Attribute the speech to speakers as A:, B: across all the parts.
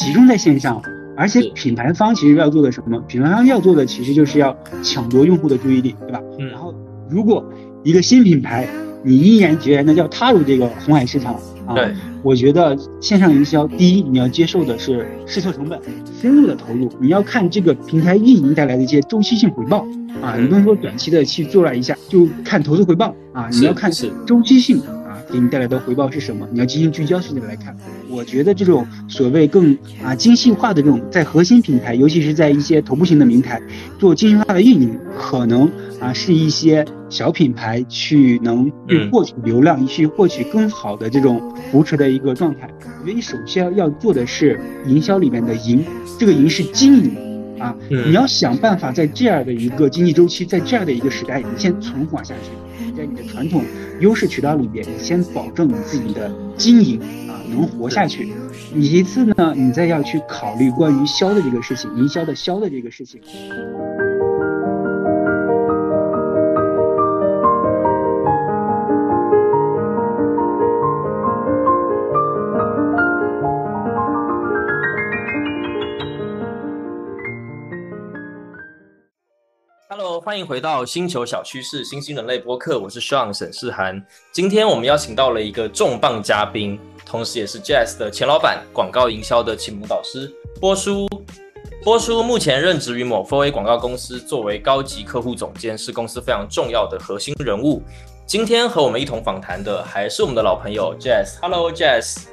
A: 集中在线上，而且品牌方其实要做的什么？品牌方要做的其实就是要抢夺用户的注意力，对吧？
B: 嗯。
A: 然后如果一个新品牌，你毅然决然的要踏入这个红海市场啊，
B: 对，
A: 我觉得线上营销，第一你要接受的是试错成本，深入的投入，你要看这个平台运营带来的一些周期性回报啊，
B: 嗯。
A: 你不能说短期的去做了一下就看投资回报啊，你要看
B: 是。
A: 周期性啊给你带来的回报是什么，你要进行聚焦性的来看。我觉得这种所谓更啊精细化的这种在核心平台，尤其是在一些头部型的平台做精细化的运营，可能啊是一些小品牌去能去
B: 嗯
A: 获取流量，去获取更好的这种扶持的一个状态。我觉得你首先要做的是营销里面的营，这个营是经营啊，
B: 嗯
A: 你要想办法在这样的一个经济周期，在这样的一个时代，你先存活下去。你在你的传统优势渠道里边，你先保证你自己的经营啊能活下去。其次呢，你再要去考虑关于销的这个事情，营销的销的这个事情。
B: 欢迎回到星球小趋势新兴人类播客，我是 Sean 沈世涵。今天我们邀请到了一个重磅嘉宾，同时也是 Jazz 的前老板，广告营销的启蒙导师波叔。波叔目前任职于某 4A 广告公司，作为高级客户总监，是公司非常重要的核心人物。今天和我们一同访谈的还是我们的老朋友 Jazz。Hello，Jazz。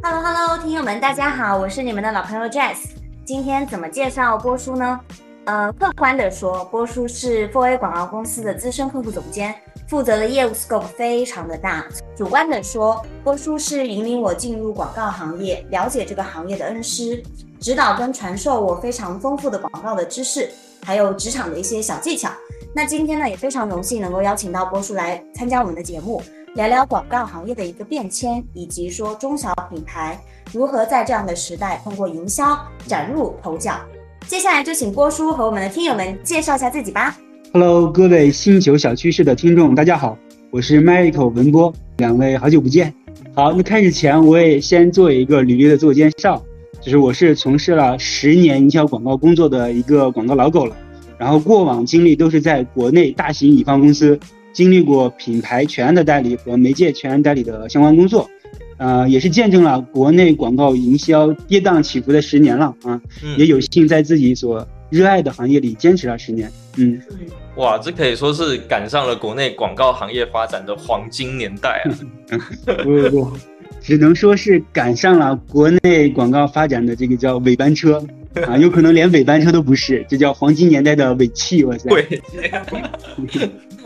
C: Hello Hello，听友们大家好，我是你们的老朋友 Jazz。今天怎么介绍波叔呢？呃，客观的说，波叔是 f o r A 广告公司的资深客户总监，负责的业务 scope 非常的大。主观的说，波叔是引领我进入广告行业、了解这个行业的恩师，指导跟传授我非常丰富的广告的知识，还有职场的一些小技巧。那今天呢，也非常荣幸能够邀请到波叔来参加我们的节目，聊聊广告行业的一个变迁，以及说中小品牌如何在这样的时代通过营销崭露头角。接下来就请郭叔和我们的听友们介绍一下自己吧。
A: Hello，各位星球小趋势的听众，大家好，我是 Michael 文波，两位好久不见。好，那开始前我也先做一个履历的自我介绍，就是我是从事了十年营销广告工作的一个广告老狗了，然后过往经历都是在国内大型乙方公司经历过品牌全案的代理和媒介全案代理的相关工作，呃，也是见证了国内广告营销跌宕起伏的十年了啊，
B: 嗯
A: 也有幸在自己所热爱的行业里坚持了十年，嗯。
B: 哇，这可以说是赶上了国内广告行业发展的黄金年代啊！
A: 不不不，只能说是赶上了国内广告发展的这个叫尾班车啊，有可能连尾班车都不是，这叫黄金年代的尾气，我塞！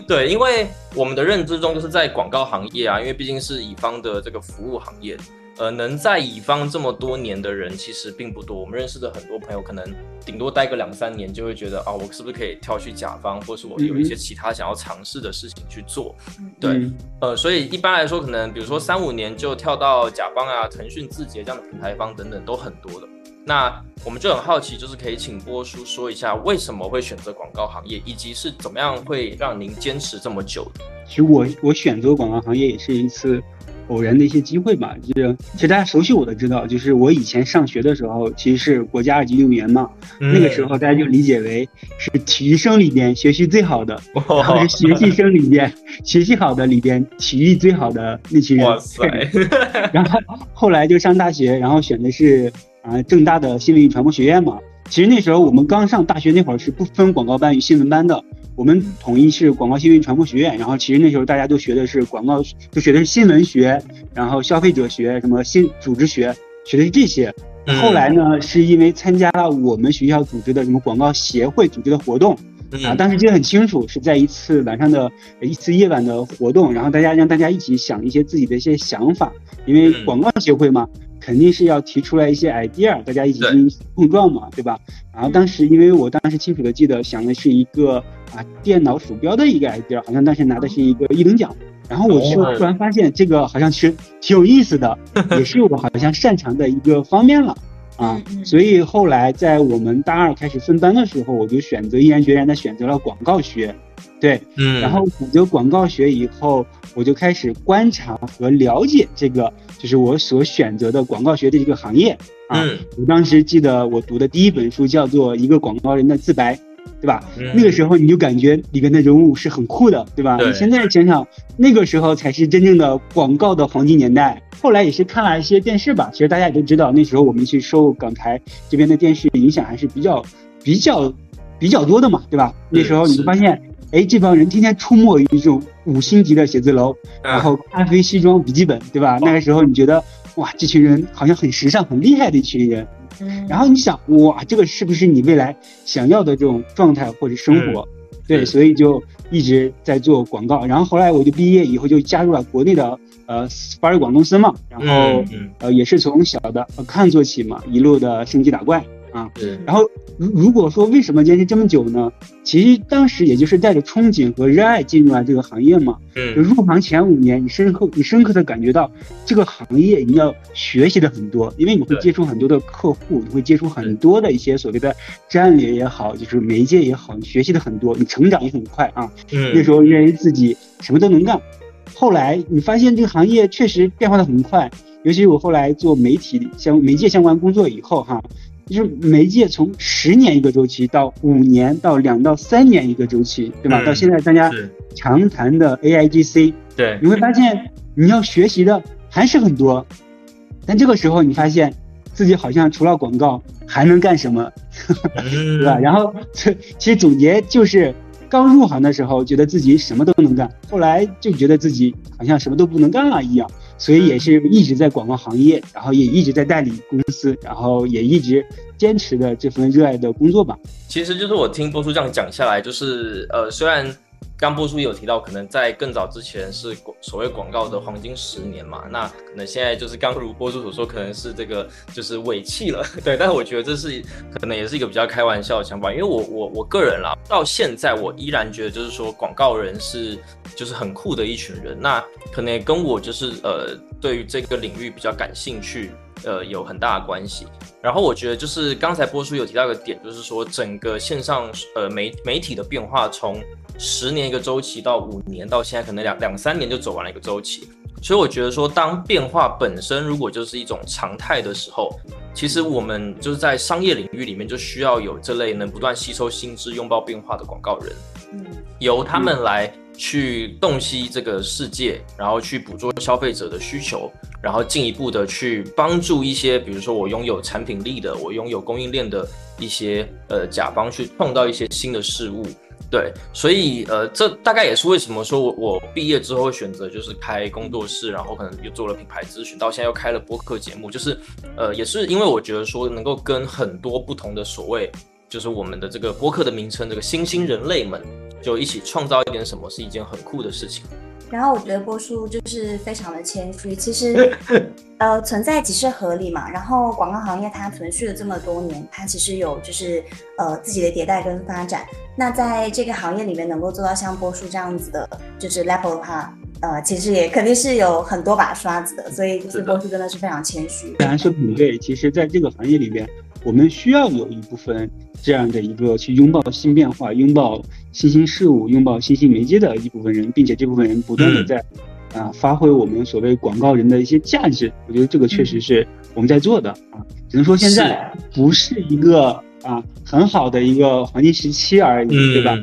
B: 对，因为我们的认知中就是在广告行业啊，因为毕竟是乙方的这个服务行业，呃，能在乙方这么多年的人其实并不多。我们认识的很多朋友，可能顶多待个两三年，就会觉得啊，我是不是可以跳去甲方，或是我有一些其他想要尝试的事情去做？对，
A: 嗯
B: 呃，所以一般来说，可能比如说三五年就跳到甲方啊、腾讯、字节这样的品牌方等等，都很多的。那我们就很好奇，就是可以请波叔说一下，为什么会选择广告行业，以及是怎么样会让您坚持这么久的？
A: 其实我我选择广告行业也是一次偶然的一些机会吧。就是其实大家熟悉我的知道，就是我以前上学的时候其实是国家二级运动员嘛，那个时候大家就理解为是体育生里边学习最好的，然后是学习生里边学习好的里边体育最好的那群人。
B: 哇塞，
A: 然后后来就上大学，然后选的是啊、正大的新闻与传播学院嘛。其实那时候我们刚上大学那会儿是不分广告班与新闻班的，我们统一是广告新闻与传播学院。然后其实那时候大家都学的是广告，就学的是新闻学，然后消费者学，什么新组织学，学的是这些。
B: 嗯
A: 后来呢，是因为参加了我们学校组织的什么广告协会组织的活动，啊，
B: 嗯
A: 当时记得很清楚，是在一次晚上的一次夜晚的活动，然后大家让大家一起想一些自己的一些想法，因为
B: 嗯
A: 广告协会嘛，肯定是要提出来一些 idea，大家一起进行碰撞嘛，对吧？然后当时因为我当时清楚的记得想的是一个啊电脑鼠标的一个 idea，好像当时拿的是一个一等奖，然后我就
B: 哦
A: 突然发现这个好像是挺有意思的，也是我好像擅长的一个方面了。啊所以后来在我们大二开始分班的时候，我就选择毅然决然的选择了广告学，对，
B: 嗯
A: 然后选择广告学以后，我就开始观察和了解这个，就是我所选择的广告学的这个行业啊。我当时记得我读的第一本书叫做《一个广告人的自白》。对吧？那个时候你就感觉里面的人物是很酷的，对吧？你现在想想，那个时候才是真正的广告的黄金年代。后来也是看了一些电视吧，其实大家也都知道，那时候我们去受港台这边的电视影响还是比较、比较、比较多的嘛，对吧？那时候你就发现，哎，这帮人天天出没于这种五星级的写字楼，然后咖啡、西装、笔记本，对吧？那个时候你觉得，哇，这群人好像很时尚、很厉害的一群人。然后你想哇，这个是不是你未来想要的这种状态或者生活？对，所以就一直在做广告。然后后来我就毕业以后就加入了国内的呃发瑞广公司嘛，然后呃也是从小的看做起嘛，一路的升级打怪。啊，然后如如果说为什么坚持这么久呢？其实当时也就是带着憧憬和热爱进入了这个行业嘛。嗯，入行前五年，你深刻你深刻的感觉到这个行业你要学习的很多，因为你会接触很多的客户，你会接触很多的一些所谓的战略也好，就是媒介也好，你学习的很多，你成长也很快啊。嗯，那时候认为自己什么都能干，后来你发现这个行业确实变化的很快，尤其是我后来做媒体相媒介相关工作以后哈。就是媒介从十年一个周期到五年到两到三年一个周期，对吧？到现在大家常谈的 A I G C，
B: 对，
A: 你会发现你要学习的还是很多，但这个时候你发现自己好像除了广告还能干什么，对吧？然后这其实总结就是刚入行的时候觉得自己什么都能干，后来就觉得自己好像什么都不能干了一样。所以也是一直在广告行业，然后也一直在代理公司，然后也一直坚持的这份热爱的工作吧。
B: 其实就是我听波叔这样讲下来，就是呃，虽然。刚播出有提到，可能在更早之前是所谓广告的黄金十年嘛，那可能现在就是刚如播出所说，可能是这个就是尾气了，对。但是我觉得这是可能也是一个比较开玩笑的想法，因为我我我个人啦，到现在我依然觉得就是说广告人是就是很酷的一群人，那可能也跟我就是呃对于这个领域比较感兴趣，呃有很大的关系。然后我觉得就是刚才播出有提到一个点，就是说整个线上呃媒媒体的变化从。十年一个周期到五年到现在可能两两三年就走完了一个周期，所以我觉得说当变化本身如果就是一种常态的时候，其实我们就是在商业领域里面就需要有这类能不断吸收新知、拥抱变化的广告人，嗯，由他们来去洞悉这个世界，然后去捕捉消费者的需求，然后进一步的去帮助一些，比如说我拥有产品力的，我拥有供应链的一些呃甲方去创造一些新的事物。对，所以呃，这大概也是为什么说我我毕业之后选择就是开工作室，然后可能又做了品牌咨询，到现在又开了播客节目，就是呃，也是因为我觉得说能够跟很多不同的所谓，就是我们的这个播客的名称，这个新兴人类们，就一起创造一点什么，是一件很酷的事情。
C: 然后我觉得波叔就是非常的谦虚，其实，呃，存在即是合理嘛。然后广告行业它存续了这么多年，它其实有就是呃自己的迭代跟发展。那在这个行业里面能够做到像波叔这样子的，就是 level 的话，呃，其实也肯定是有很多把刷子的。所以就是波叔真的是非常谦虚。
A: 当然说不对，其实在这个行业里边，我们需要有一部分。这样的一个去拥抱新变化、拥抱新兴事物、拥抱新兴媒介的一部分人，并且这部分人不断的在啊发挥我们所谓广告人的一些价值，我觉得这个确实是我们在做的啊。只能说现在不是一个啊很好的一个黄金时期而已，对吧？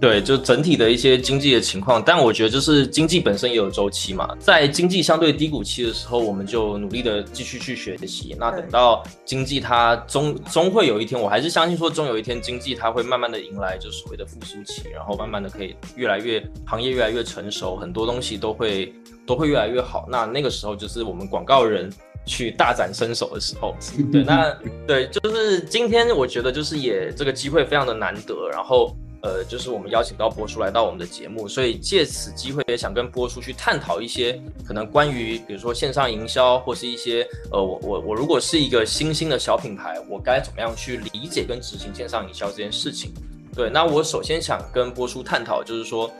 B: 对，就整体的一些经济的情况，但我觉得就是经济本身也有周期嘛，在经济相对低谷期的时候，我们就努力的继续去学习。那等到经济它终终会有一天，我还是相信说，终有一天经济它会慢慢的迎来就所谓的复苏期，然后慢慢的可以越来越行业越来越成熟，很多东西都会都会越来越好。那那个时候就是我们广告人去大展身手的时候。对，那对，就是今天我觉得就是也这个机会非常的难得，然后。呃，就是我们邀请到播叔来到我们的节目，所以借此机会也想跟播叔去探讨一些可能关于，比如说线上营销，或是一些呃，我我我如果是一个新兴的小品牌，我该怎么样去理解跟执行线上营销这件事情？对，那我首先想跟播叔探讨，就是说，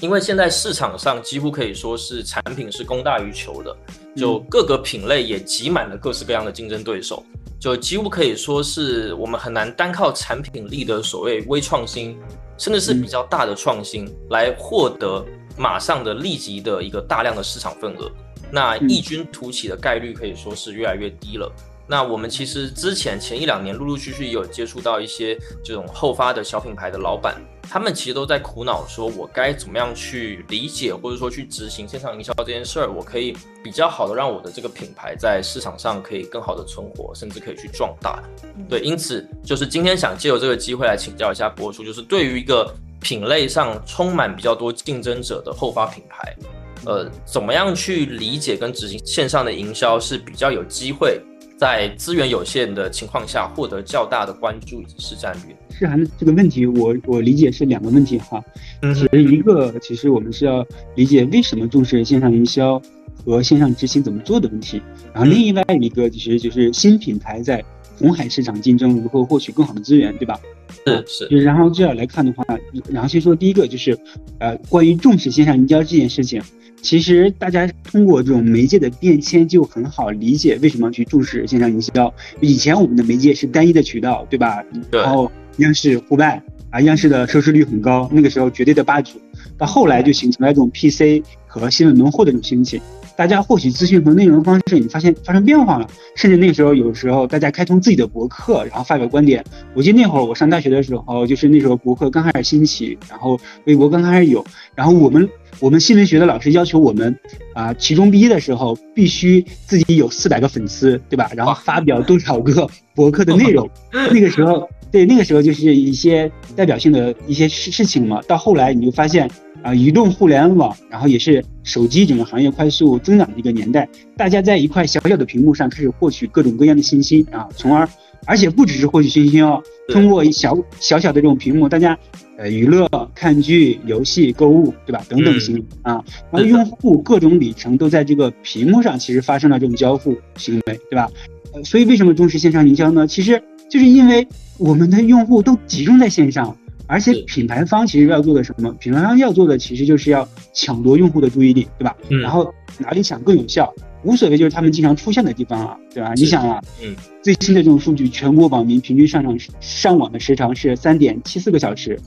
B: 因为现在市场上几乎可以说是产品是供大于求的，就各个品类也挤满了各式各样的竞争对手。就几乎可以说是我们很难单靠产品力的所谓微创新，甚至是比较大的创新来获得马上的立即的一个大量的市场份额。那异军突起的概率可以说是越来越低了。那我们其实之前前一两年陆陆续续有接触到一些这种后发的小品牌的老板，他们其实都在苦恼，说我该怎么样去理解或者说去执行线上营销这件事儿，我可以比较好的让我的这个品牌在市场上可以更好的存活，甚至可以去壮大。对，因此就是今天想借由这个机会来请教一下博叔，就是对于一个品类上充满比较多竞争者的后发品牌。呃，怎么样去理解跟执行线上的营销是比较有机会在资源有限的情况下获得较大的关注以及市占率？
A: 是涵的这个问题，我我理解是两个问题哈。其实一个，其实我们是要理解为什么重视线上营销和线上执行怎么做的问题。然后另外一个，其实就是新品牌在红海市场竞争如何获取更好的资源，对吧？
B: 是是。
A: 然后这样来看的话，然后先说第一个，就是呃，关于重视线上营销这件事情。其实大家通过这种媒介的变迁，就很好理解为什么去重视线上营销。以前我们的媒介是单一的渠道，对吧？然后央视户外啊，央视的收视率很高，那个时候绝对的霸主。到后来就形成了这种 PC 和新闻门户的这种兴起，大家获取资讯和内容的方式，你发现发生变化了。甚至那个时候，有时候大家开通自己的博客，然后发表观点。我记得那会儿我上大学的时候，就是那时候博客刚开始兴起，然后微博刚开始有，然后我们。我们新闻学的老师要求我们，啊，期中毕业的时候必须自己有四百个粉丝，对吧？然后发表多少个 博客的内容。那个时候，对，那个时候就是一些代表性的一些事事情嘛。到后来你就发现，啊，移动互联网，然后也是手机整个行业快速增长的一个年代，大家在一块小小的屏幕上开始获取各种各样的信息啊，从而，而且不只是获取信息哦，通过小小小的这种屏幕，大家。呃，娱乐、看剧、游戏、购物，对吧？等等行为啊，然后用户各种里程都在这个屏幕上，其实发生了这种交互行为，对吧？呃，所以为什么重视线上营销呢？其实就是因为我们的用户都集中在线上，而且品牌方其实要做的什么？品牌方要做的其实就是要抢夺用户的注意力，对吧？然后哪里抢更有效？无所谓，就是他们经常出现的地方啊，对吧？你想啊，嗯，最新的这种数据，全国网民平均上场上网的时长是三点七四个小时。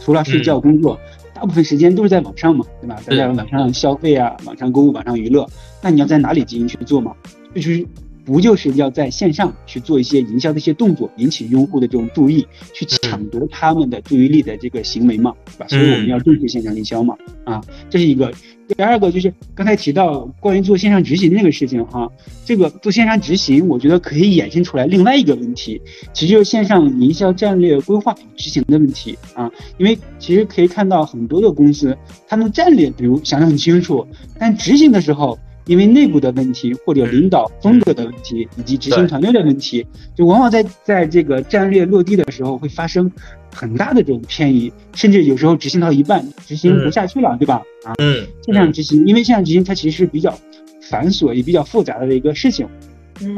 A: 除了睡觉、工作，大部分时间都是在网上嘛，对吧？大家网上消费啊，网上购物、网上娱乐，那你要在哪里进行去做嘛？就是。不就是要在线上去做一些营销的一些动作，引起用户的这种注意，去抢夺他们的注意力的这个行为嘛，对吧？所以我们要重视线上营销嘛，啊，这是一个。第二个就是刚才提到关于做线上执行这个事情哈，这个做线上执行，我觉得可以衍生出来另外一个问题，其实就是线上营销战略规划与执行的问题啊，因为其实可以看到很多的公司，他们战略比如想得很清楚，但执行的时候。因为内部的问题，或者领导风格的问题，以及执行团队的问题，就往往在在这个战略落地的时候会发生很大的这种偏移，甚至有时候执行到一半执行不下去了，对吧？啊，嗯，线上执行，因为线上执行它其实是比较繁琐也比较复杂的一个事情。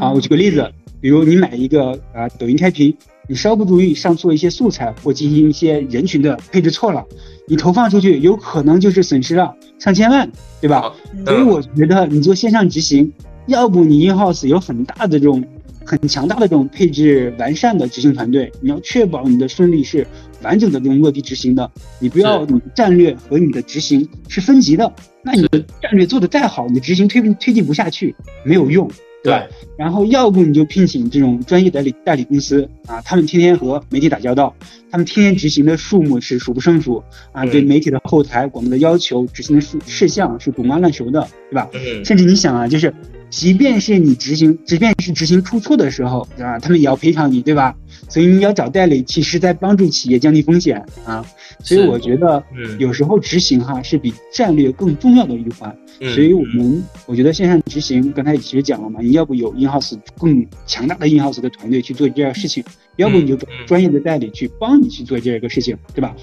A: 啊，我举个例子，比如你买一个啊抖音开屏，你稍不注意上错一些素材，或进行一些人群的配置错了。你投放出去，有可能就是损失了上千万，对吧？所以我觉得你做线上执行，要不你 in house 有很大的这种很强大的这种配置完善的执行团队，你要确保你的顺利是完整的这种落地执行的。你不要你战略和你的执行是分级的，那你的战略做的再好，你执行推推进不下去，没有用。对，然后要不你就聘请这种专业代理代理公司啊，他们天天和媒体打交道，他们天天执行的数目是数不胜数啊，对媒体的后台我们的要求，执行的事事项是滚瓜烂熟的，对吧？甚至你想啊，就是。即便是你执行，即便是执行出错的时候，对吧？他们也要赔偿你，对吧？所以你要找代理，其实在帮助企业降低风险啊。所以我觉得，有时候执行哈是比战略更重要的一环。所以我们我觉得线上执行，刚才其实讲了嘛，你要不有 in house 更强大的 in house 的团队去做这件事情，要不你就专业的代理去帮你去做这个事情，对吧？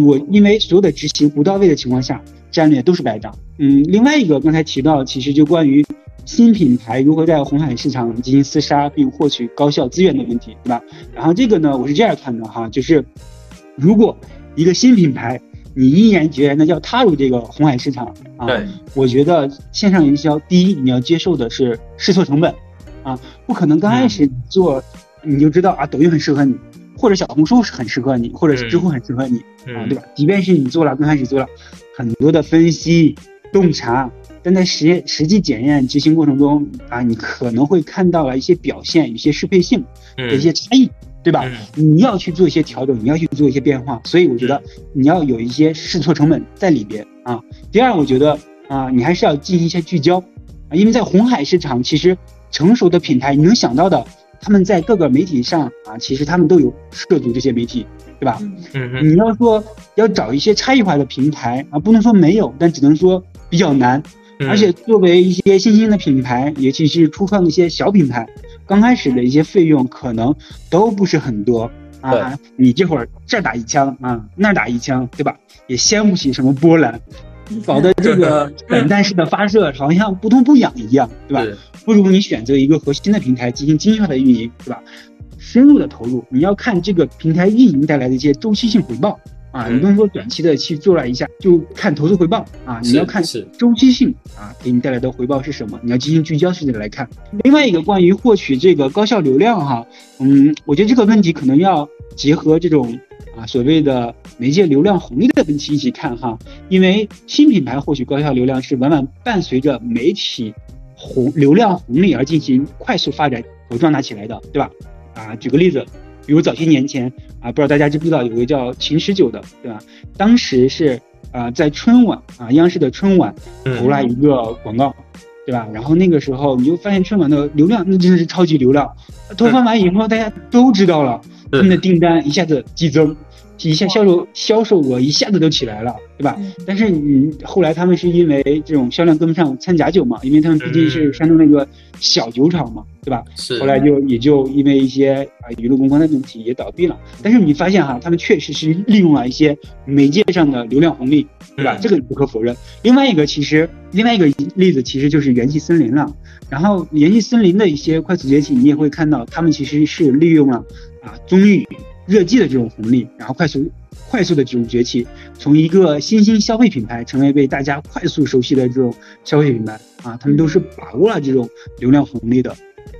A: 我因为所有的执行不到位的情况下，战略都是白搭。嗯，另外一个刚才提到，其实就关于。新品牌如何在红海市场进行厮杀并获取高效资源的问题，对吧？然后这个呢，我是这样看的哈，就是如果一个新品牌你毅然决然的要踏入这个红海市场啊，我觉得线上营销第一你要接受的是试错成本啊，不可能刚开始做你就知道啊，抖音很适合你，或者小红书是很适合你，或者是知乎很适合你啊，对吧？即便是你做了刚开始做了很多的分析洞察。但在实实际检验执行过程中啊，你可能会看到了一些表现，一些适配性的一些差异，对吧？你要去做一些调整，你要去做一些变化，所以我觉得你要有一些试错成本在里边啊。第二，我觉得啊，你还是要进行一些聚焦啊，因为在红海市场，其实成熟的品牌你能想到的。他们在各个媒体上啊，其实他们都有涉足这些媒体，对吧？
B: 嗯嗯。
A: 你要说要找一些差异化的平台啊，不能说没有，但只能说比较难。而且作为一些新兴的品牌，尤其是初创的一些小品牌，刚开始的一些费用可能都不是很多啊。你这会儿这打一枪啊，那打一枪，对吧？也掀不起什么波澜。搞得 这个冷弹式的发射好像不痛不痒一样，对吧？不如你选择一个核心的平台进行精细化的运营，对吧？深入的投入，你要看这个平台运营带来的一些周期性回报啊，你不能说短期的去做了一下就看投资回报啊，你要看周期性啊给你带来的回报是什么，你要进行聚焦式的来看。另外一个关于获取这个高效流量哈，嗯，我觉得这个问题可能要结合这种。啊，所谓的媒介流量红利的问题一起看哈，因为新品牌获取高效流量是往往伴随着媒体红流量红利而进行快速发展和壮大起来的，对吧？啊，举个例子，比如早些年前啊，不知道大家知不知道有个叫秦十九的，对吧？当时是啊，在春晚啊，央视的春晚投了一个广告，对吧？然后那个时候你就发现春晚的流量那真的是超级流量，投放完以后大家都知道了。他们的订单一下子激增，一下销售销售额一下子都起来了，对吧？但是你后来他们是因为这种销量跟不上掺假酒嘛，因为他们毕竟是山东那个小酒厂嘛，对吧？
B: 是。
A: 后来就也就因为一些啊娱乐公关的问题也倒闭了。但是你发现哈，他们确实是利用了一些媒介上的流量红利，对吧？这个不可否认。另外一个其实另外一个例子其实就是元气森林了。然后元气森林的一些快速崛起，你也会看到他们其实是利用了。啊，综艺热季的这种红利，然后快速快速的这种崛起，从一个新兴消费品牌成为被大家快速熟悉的这种消费品牌啊，他们都是把握了这种流量红利的。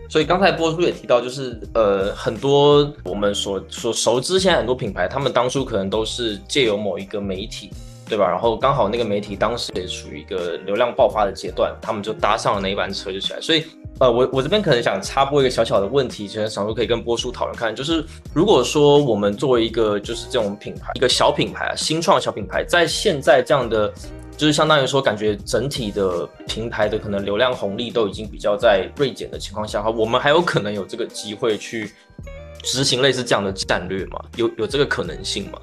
B: 所以刚才波叔也提到，就是呃，很多我们所所熟知现在很多品牌，他们当初可能都是借由某一个媒体，对吧？然后刚好那个媒体当时也处于一个流量爆发的阶段，他们就搭上了那一班车就起来，所以。呃，我我这边可能想插播一个小小的问题，其实想说可以跟波叔讨论看，就是如果说我们作为一个就是这种品牌，一个小品牌啊，新创小品牌，在现在这样的，就是相当于说感觉整体的平台的可能流量红利都已经比较在锐减的情况下，哈，我们还有可能有这个机会去执行类似这样的战略吗？有有这个可能性吗？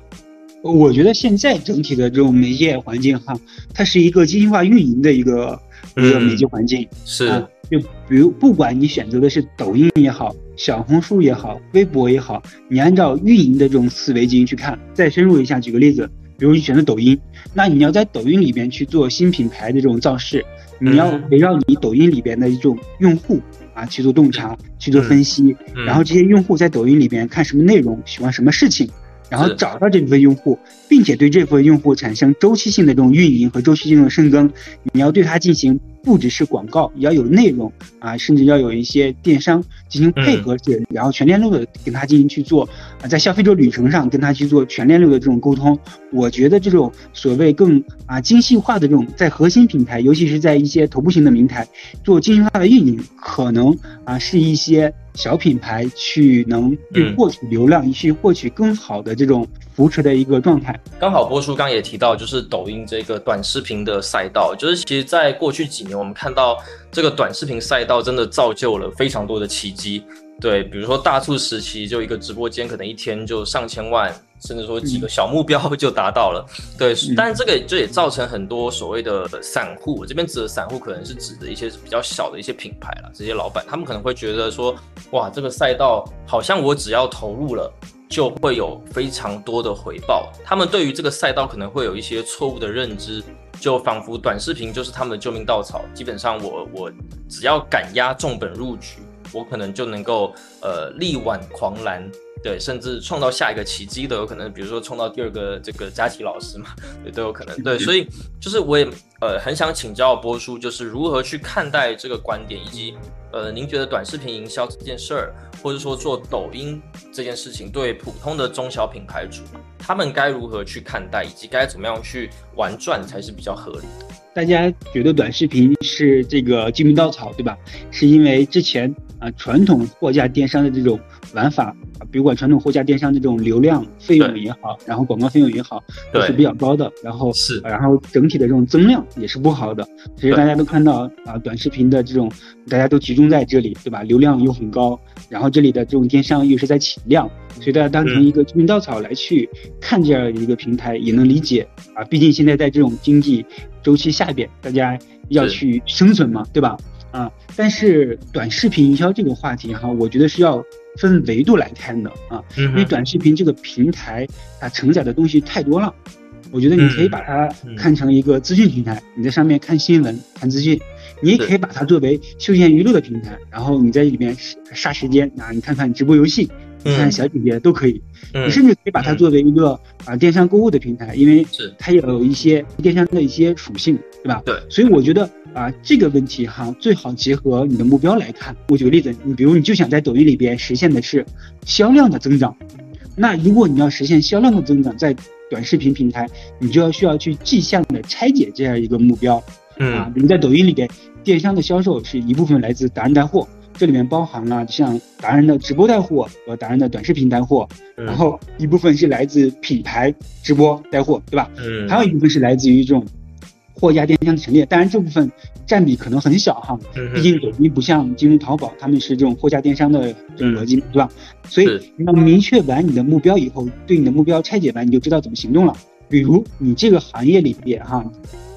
A: 我觉得现在整体的这种媒介环境哈，它是一个精细化运营的一个一个媒介环境，
B: 是。
A: 就比如，不管你选择的是抖音也好，小红书也好，微博也好，你按照运营的这种思维进行去看。再深入一下，举个例子，比如你选择抖音，那你要在抖音里边去做新品牌的这种造势，你要围绕你抖音里边的一种用户啊去做洞察，去做分析，然后这些用户在抖音里边看什么内容，喜欢什么事情。然后找到这部分用户，并且对这部分用户产生周期性的这种运营和周期性的深耕，你要对它进行不只是广告，也要有内容啊，甚至要有一些电商进行配合式，然后全链路的跟他进行去做啊，在消费者旅程上跟他去做全链路的这种沟通。我觉得这种所谓更啊精细化的这种在核心平台，尤其是在一些头部型的平台做精细化的运营，可能啊是一些。小品牌去能去获取流量，去获取更好的这种扶持的一个状态。
B: 刚好波叔刚也提到，就是抖音这个短视频的赛道，就是其实在过去几年，我们看到这个短视频赛道真的造就了非常多的奇迹。对，比如说大促时期，就一个直播间可能一天就上千万。甚至说几个小目标就达到了，对，但是这个就也造成很多所谓的散户，我这边指的散户可能是指的一些比较小的一些品牌了，这些老板他们可能会觉得说，哇，这个赛道好像我只要投入了就会有非常多的回报，他们对于这个赛道可能会有一些错误的认知，就仿佛短视频就是他们的救命稻草，基本上我我只要敢压重本入局，我可能就能够呃力挽狂澜。对，甚至创造下一个奇迹都有可能，比如说创造第二个这个佳琪老师嘛，对，都有可能。对，所以就是我也呃很想请教波叔，就是如何去看待这个观点，以及呃您觉得短视频营销这件事儿，或者说做抖音这件事情，对普通的中小品牌主，他们该如何去看待，以及该怎么样去玩转才是比较合理的？
A: 大家觉得短视频是这个救命稻草，对吧？是因为之前啊传统货架电商的这种玩法啊，比如管传统货架电商这种流量费用也好，然后广告费用也好，都是比较高的。然后
B: 是，
A: 然后整体的这种增量也是不好的。其实大家都看到啊，短视频的这种大家都集中在这里，对吧？流量又很高，然后这里的这种电商又是在起量，所以大家当成一个救命稻草来去看这样一个平台也能理解啊。毕竟现在在这种经济。周期下边，大家要去生存嘛，对吧？啊，但是短视频营销这个话题哈，我觉得是要分维度来看的啊，因为短视频这个平台它承载的东西太多了。我觉得你可以把它看成一个资讯平台，你在上面看新闻、看资讯；你也可以把它作为休闲娱乐的平台，然后你在里面杀时间啊，你看看直播游戏。你看小姐姐都可以，你甚至可以把它作为一个啊电商购物的平台，因为
B: 是
A: 它有一些电商的一些属性，对吧？
B: 对，
A: 所以我觉得啊这个问题哈最好结合你的目标来看。我举个例子，你比如你就想在抖音里边实现的是销量的增长，那如果你要实现销量的增长，在短视频平台，你就要需要去迹象的拆解这样一个目标。啊，比如在抖音里边，电商的销售是一部分来自达人带货。这里面包含了像达人的直播带货和达人的短视频带货，然后一部分是来自品牌直播带货，对吧？嗯，还有一部分是来自于这种货架电商的陈列，当然这部分占比可能很小哈，毕竟抖音不像京东、淘宝，他们是这种货架电商的这种逻辑，对吧？所以你要明确完你的目标以后，对你的目标拆解完，你就知道怎么行动了。比如你这个行业里边哈，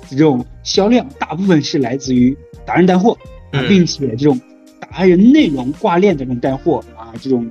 A: 这种销量大部分是来自于达人带货，并且这种。达人内容挂链的这种带货啊，这种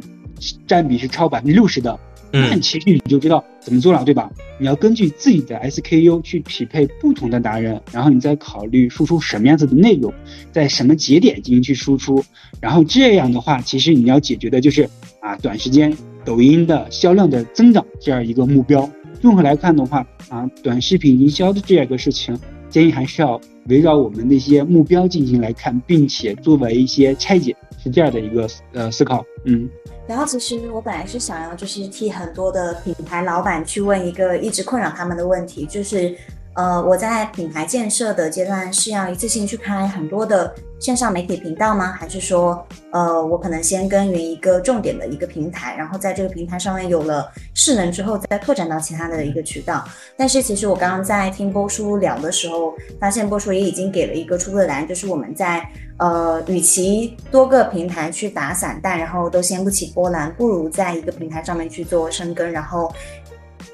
A: 占比是超百分之六十的，那其实你就知道怎么做了，对吧？你要根据自己的 SKU 去匹配不同的达人，然后你再考虑输出什么样子的内容，在什么节点进行去输出，然后这样的话，其实你要解决的就是啊，短时间抖音的销量的增长这样一个目标。综合来看的话啊，短视频营销的这样一个事情。建议还是要围绕我们的一些目标进行来看，并且作为一些拆解，是这样的一个呃思考。嗯，
C: 然后其实我本来是想要就是替很多的品牌老板去问一个一直困扰他们的问题，就是。呃，我在品牌建设的阶段是要一次性去拍很多的线上媒体频道吗？还是说，呃，我可能先耕耘一个重点的一个平台，然后在这个平台上面有了势能之后，再拓展到其他的一个渠道？但是其实我刚刚在听波叔聊的时候，发现波叔也已经给了一个初步的答案，就是我们在呃，与其多个平台去打散弹，然后都掀不起波澜，不如在一个平台上面去做深耕，然后。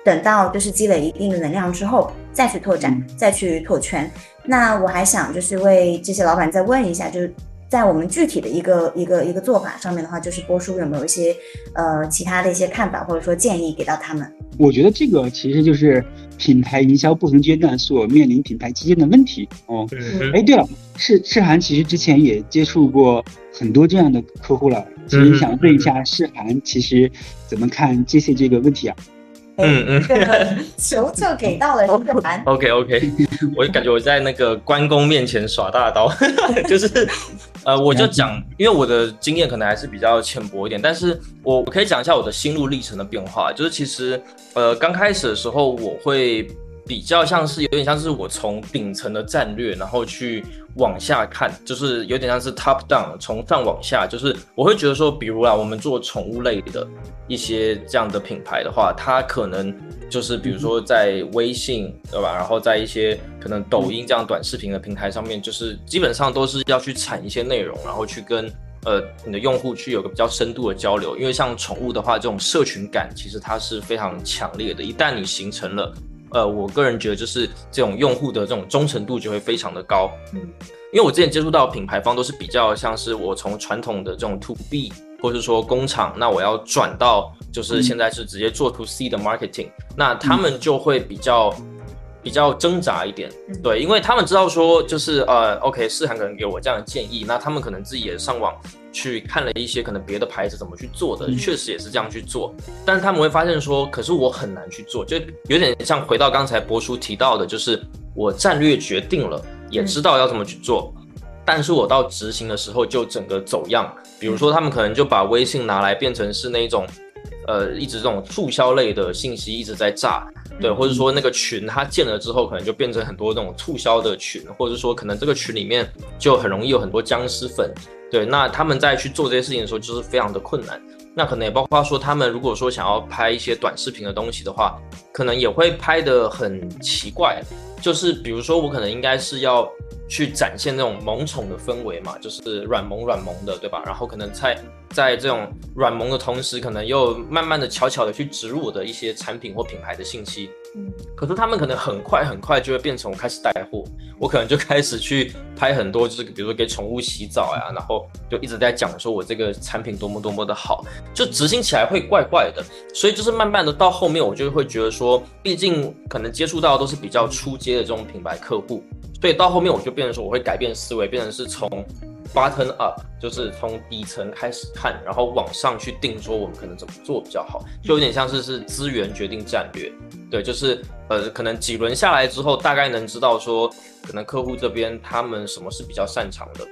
C: 等到就是积累一定的能量之后，再去拓展，再去拓圈。那我还想就是为这些老板再问一下，就是在我们具体的一个一个一个做法上面的话，就是波叔有没有一些呃其他的一些看法或者说建议给到他们？
A: 我觉得这个其实就是品牌营销不同阶段所面临品牌基建的问题哦。哎，对了，世世涵其实之前也接触过很多这样的客户了，其实想问一下世涵，其实怎么看这些这个问题啊？
C: 嗯嗯，球就给到了一个盘。
B: OK OK，我就感觉我在那个关公面前耍大刀，就是，呃，我就讲，因为我的经验可能还是比较浅薄一点，但是我可以讲一下我的心路历程的变化。就是其实，呃，刚开始的时候，我会比较像是有点像是我从顶层的战略，然后去。往下看，就是有点像是 top down，从上往下，就是我会觉得说，比如啊，我们做宠物类的一些这样的品牌的话，它可能就是比如说在微信，对吧？然后在一些可能抖音这样短视频的平台上面，就是基本上都是要去产一些内容，然后去跟呃你的用户去有个比较深度的交流。因为像宠物的话，这种社群感其实它是非常强烈的，一旦你形成了。呃，我个人觉得就是这种用户的这种忠诚度就会非常的高，嗯，因为我之前接触到品牌方都是比较像是我从传统的这种 to B 或是说工厂，那我要转到就是现在是直接做 to C 的 marketing，那他们就会比较。比较挣扎一点，对，因为他们知道说就是呃，OK，世涵可能给我这样的建议，那他们可能自己也上网去看了一些可能别的牌子怎么去做的，确实也是这样去做，但是他们会发现说，可是我很难去做，就有点像回到刚才博叔提到的，就是我战略决定了，也知道要怎么去做，但是我到执行的时候就整个走样，比如说他们可能就把微信拿来变成是那种。呃，一直这种促销类的信息一直在炸，对，或者说那个群它建了之后，可能就变成很多这种促销的群，或者说可能这个群里面就很容易有很多僵尸粉，对，那他们在去做这些事情的时候，就是非常的困难。那可能也包括说，他们如果说想要拍一些短视频的东西的话，可能也会拍的很奇怪，就是比如说我可能应该是要。去展现那种萌宠的氛围嘛，就是软萌软萌的，对吧？然后可能在在这种软萌的同时，可能又慢慢的悄悄的去植入我的一些产品或品牌的信息。可是他们可能很快很快就会变成我开始带货，我可能就开始去拍很多，就是比如说给宠物洗澡呀，然后就一直在讲说我这个产品多么多么的好，就执行起来会怪怪的。所以就是慢慢的到后面，我就会觉得说，毕竟可能接触到都是比较初阶的这种品牌客户。所以到后面我就变成说，我会改变思维，变成是从 button up，就是从底层开始看，然后往上去定说我们可能怎么做比较好，就有点像是是资源决定战略，对，就是呃可能几轮下来之后，大概能知道说，可能客户这边他们什么是比较擅长的，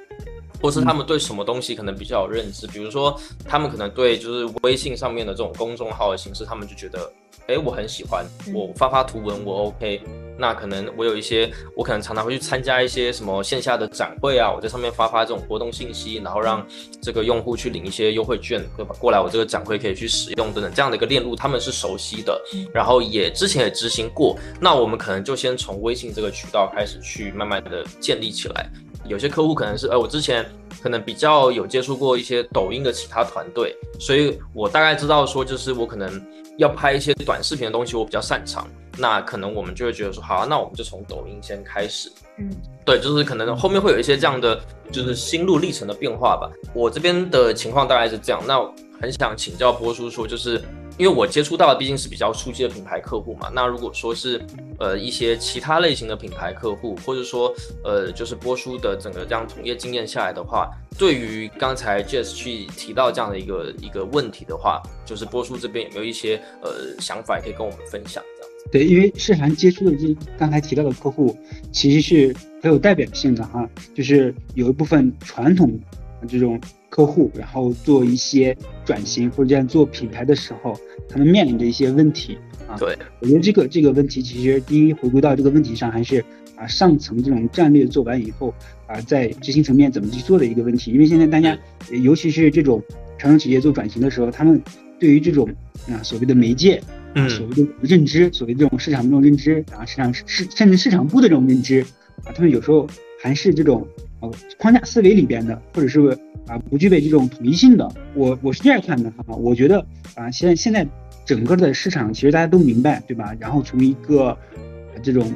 B: 或是他们对什么东西可能比较有认知，比如说他们可能对就是微信上面的这种公众号的形式，他们就觉得，哎，我很喜欢，我发发图文我 OK。那可能我有一些，我可能常常会去参加一些什么线下的展会啊，我在上面发发这种活动信息，然后让这个用户去领一些优惠券，对吧？过来我这个展会可以去使用等等这样的一个链路，他们是熟悉的，然后也之前也执行过。那我们可能就先从微信这个渠道开始去慢慢的建立起来。有些客户可能是，呃，我之前可能比较有接触过一些抖音的其他团队，所以我大概知道说，就是我可能要拍一些短视频的东西，我比较擅长。那可能我们就会觉得说，好啊，那我们就从抖音先开始。嗯，对，就是可能后面会有一些这样的，就是心路历程的变化吧。我这边的情况大概是这样。那很想请教波叔说，就是因为我接触到的毕竟是比较初级的品牌客户嘛。那如果说是呃一些其他类型的品牌客户，或者说呃就是波叔的整个这样从业经验下来的话，对于刚才 Jess 去提到这样的一个一个问题的话，就是波叔这边有没有一些呃想法可以跟我们分享？
A: 对，因为世涵接触的这刚才提到的客户，其实是很有代表性的哈，就是有一部分传统这种客户，然后做一些转型或者这样做品牌的时候，他们面临着一些问题啊。
B: 对，
A: 我觉得这个这个问题，其实第一回归到这个问题上，还是啊上层这种战略做完以后啊，在执行层面怎么去做的一个问题。因为现在大家，尤其是这种传统企业做转型的时候，他们对于这种啊所谓的媒介。啊，所谓的认知，所谓这种市场这种认知，啊，市场市甚至市场部的这种认知，啊，他们有时候还是这种呃框架思维里边的，或者是啊不具备这种统一性的。我我是这样看的哈，我觉得啊，现在现在整个的市场其实大家都明白，对吧？然后从一个这种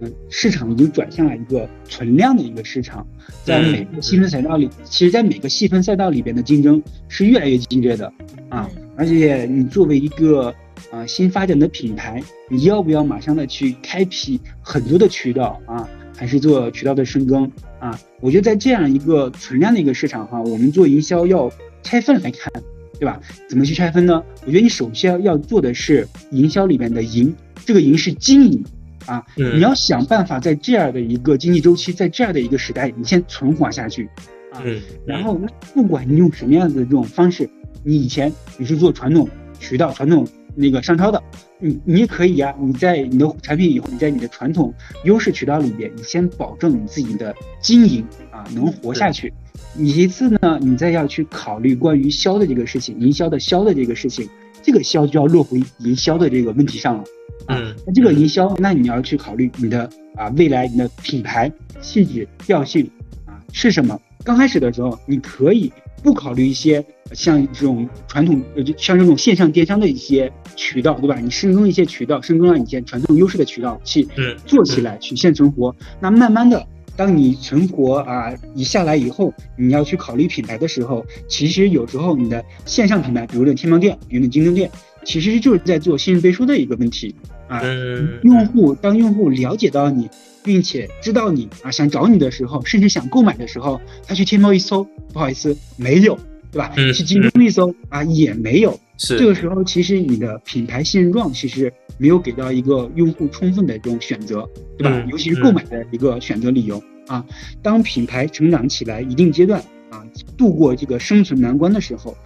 A: 嗯市场已经转向了一个存量的一个市场，在每个细分赛道里，其实在每个细分赛道里边的竞争是越来越激烈的啊，而且你作为一个啊，新发展的品牌，你要不要马上的去开辟很多的渠道啊？还是做渠道的深耕啊？我觉得在这样一个存量的一个市场哈，我们做营销要拆分来看，对吧？怎么去拆分呢？我觉得你首先要做的是营销里面的营，这个营是经营啊，你要想办法在这样的一个经济周期，在这样的一个时代，你先存活下去啊。然后不管你用什么样的这种方式，你以前你是做传统渠道、传统。那个商超的，你你也可以呀。你在你的产品以后，你在你的传统优势渠道里边，你先保证你自己的经营啊能活下去。你其次呢，你再要去考虑关于销的这个事情，营销的销的这个事情，这个销就要落回营销的这个问题上了。嗯，那这个营销，那你要去考虑你的啊未来你的品牌气质调性啊是什么？刚开始的时候，你可以不考虑一些。像这种传统呃，就像这种线上电商的一些渠道，对吧？你深耕一些渠道，深耕了一些传统优势的渠道，去做起来，去先存活。那慢慢的，当你存活啊一下来以后，你要去考虑品牌的时候，其实有时候你的线上品牌，比如说天猫店，比如说京东店，其实就是在做信任背书的一个问题啊，用户当用户了解到你，并且知道你啊想找你的时候，甚至想购买的时候，他去天猫一搜，不好意思，没有，对吧？去京东一搜啊，也没有。
B: 是
A: 这个时候，其实你的品牌信任状其实没有给到一个用户充分的这种选择，对吧？尤其是购买的一个选择理由啊。当品牌成长起来一定阶段啊，度过这个生存难关的时候，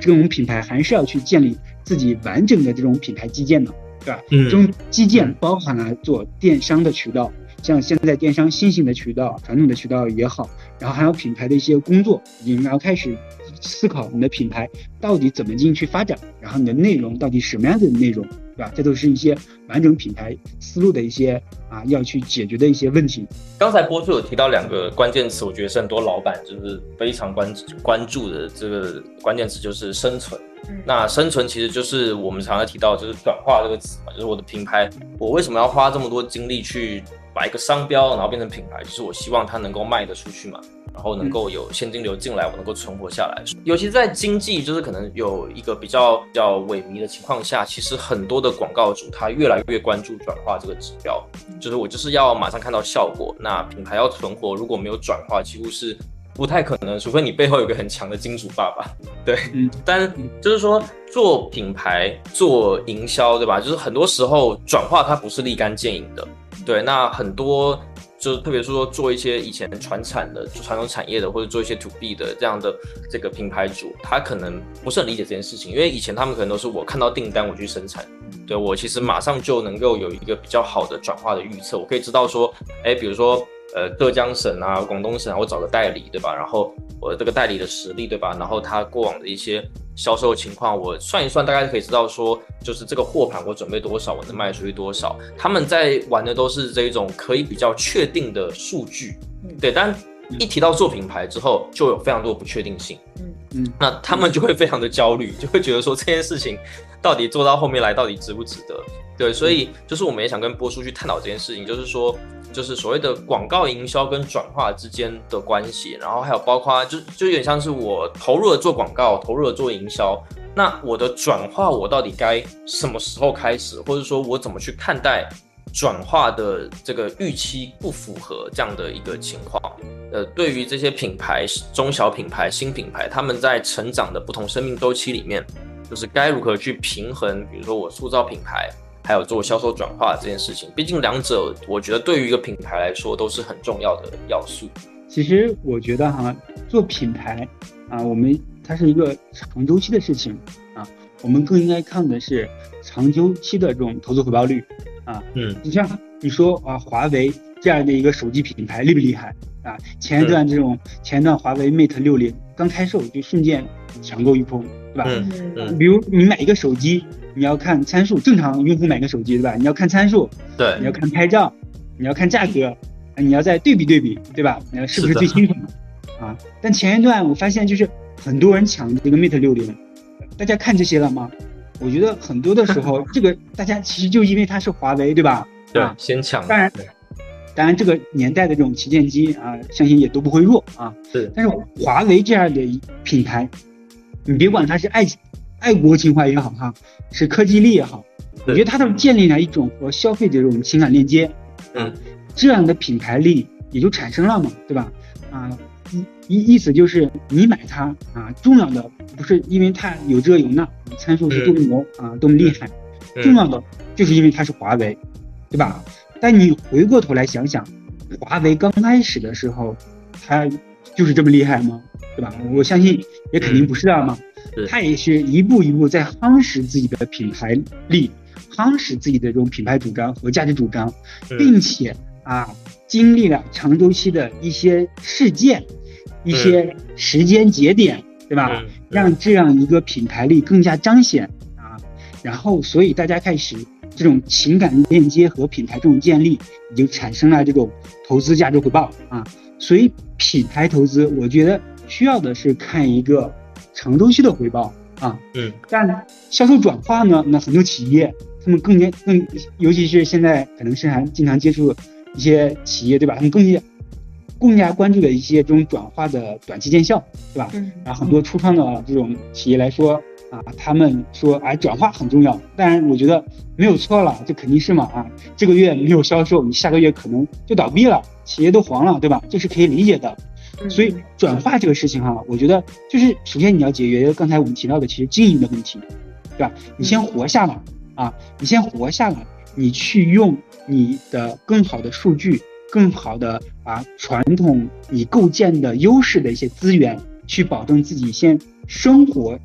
A: 这种品牌还是要去建立自己完整的这种品牌基建的，对吧？这种基建包含了做电商的渠道，像现在电商新型的渠道、传统的渠道也好，然后还有品牌的一些工作，你要开始。思考你的品牌到底怎么进去发展，然后你的内容到底什么样的内容，对吧？这都是一些完整品牌思路的一些啊要去解决的一些问题。
B: 刚才播出有提到两个关键词，我觉得是很多老板就是非常关关注的这个关键词，就是生存。那生存其实就是我们常常提到就是转化这个词嘛，就是我的品牌，我为什么要花这么多精力去买一个商标然后变成品牌？就是我希望它能够卖得出去嘛。然后能够有现金流进来，我能够存活下来。尤其在经济就是可能有一个比较比较萎靡的情况下，其实很多的广告主他越来越关注转化这个指标，就是我就是要马上看到效果。那品牌要存活，如果没有转化，几乎是不太可能，除非你背后有个很强的金主爸爸。对，但就是说做品牌做营销，对吧？就是很多时候转化它不是立竿见影的。对，那很多。就是特别是说做一些以前传产的、传统产业的，或者做一些 to B 的这样的这个品牌主，他可能不是很理解这件事情，因为以前他们可能都是我看到订单我去生产，对我其实马上就能够有一个比较好的转化的预测，我可以知道说，哎，比如说。呃，浙江省啊，广东省啊，我找个代理，对吧？然后我这个代理的实力，对吧？然后他过往的一些销售情况，我算一算，大概可以知道说，就是这个货盘我准备多少，我能卖出去多少。他们在玩的都是这一种可以比较确定的数据，对。但一提到做品牌之后，就有非常多不确定性，嗯嗯，那他们就会非常的焦虑，就会觉得说这件事情到底做到后面来到底值不值得？对，所以就是我们也想跟波叔去探讨这件事情，就是说。就是所谓的广告营销跟转化之间的关系，然后还有包括就就有点像是我投入了做广告，投入了做营销，那我的转化我到底该什么时候开始，或者说我怎么去看待转化的这个预期不符合这样的一个情况？呃，对于这些品牌、中小品牌、新品牌，他们在成长的不同生命周期里面，就是该如何去平衡？比如说我塑造品牌。还有做销售转化这件事情，毕竟两者我觉得对于一个品牌来说都是很重要的要素。
A: 其实我觉得哈，做品牌啊，我们它是一个长周期的事情啊，我们更应该看的是长周期的这种投资回报率啊。嗯，你像你说啊，华为这样的一个手机品牌厉不厉害啊？前一段这种前一段华为 Mate 六零刚开售就瞬间抢购一空，对吧？嗯嗯。比如你买一个手机。你要看参数，正常用户买个手机对吧？你要看参数，
B: 对，
A: 你要看拍照，你要看价格，你要再对比对比，对吧？你要是不是最新款啊？但前一段我发现就是很多人抢这个 Mate 六零，大家看这些了吗？我觉得很多的时候，这个大家其实就因为它是华为，对吧？
B: 对，先抢。
A: 当然，当然这个年代的这种旗舰机啊，相信也都不会弱啊。
B: 是。
A: 但是华为这样的品牌，你别管它是爱。爱国情怀也好哈，是科技力也好，我觉得它都建立了一种和消费者这种情感链接，嗯，这样的品牌力也就产生了嘛，对吧？啊，意意意思就是你买它啊，重要的不是因为它有这有那，参数是多么牛啊，多么厉害，重要的就是因为它是华为，对吧？但你回过头来想想，华为刚开始的时候，它就是这么厉害吗？对吧？我相信也肯定不是这样嘛。它也是一步一步在夯实自己的品牌力，夯实自己的这种品牌主张和价值主张，并且啊，经历了长周期的一些事件、一些时间节点，对吧？让这样一个品牌力更加彰显啊。然后，所以大家开始这种情感链接和品牌这种建立，也就产生了这种投资价值回报啊。所以，品牌投资，我觉得需要的是看一个。长周期的回报啊，嗯，但销售转化呢？那很多企业他们更加更，尤其是现在可能是还经常接触一些企业，对吧？他们更加更加关注的一些这种转化的短期见效，对吧？
C: 嗯
A: 啊，很多初创的这种企业来说啊，他们说哎转化很重要，当然我觉得没有错了，这肯定是嘛啊，这个月没有销售，你下个月可能就倒闭了，企业都黄了，对吧？这是可以理解的。
C: 嗯
A: 所以转化这个事情哈、我觉得就是首先你要解决刚才我们提到的其实经营的问题，对吧？你先活下来啊，你先活下来，你去用你的更好的数据、更好的啊传统你构建的优势的一些资源，去保证自己先生活，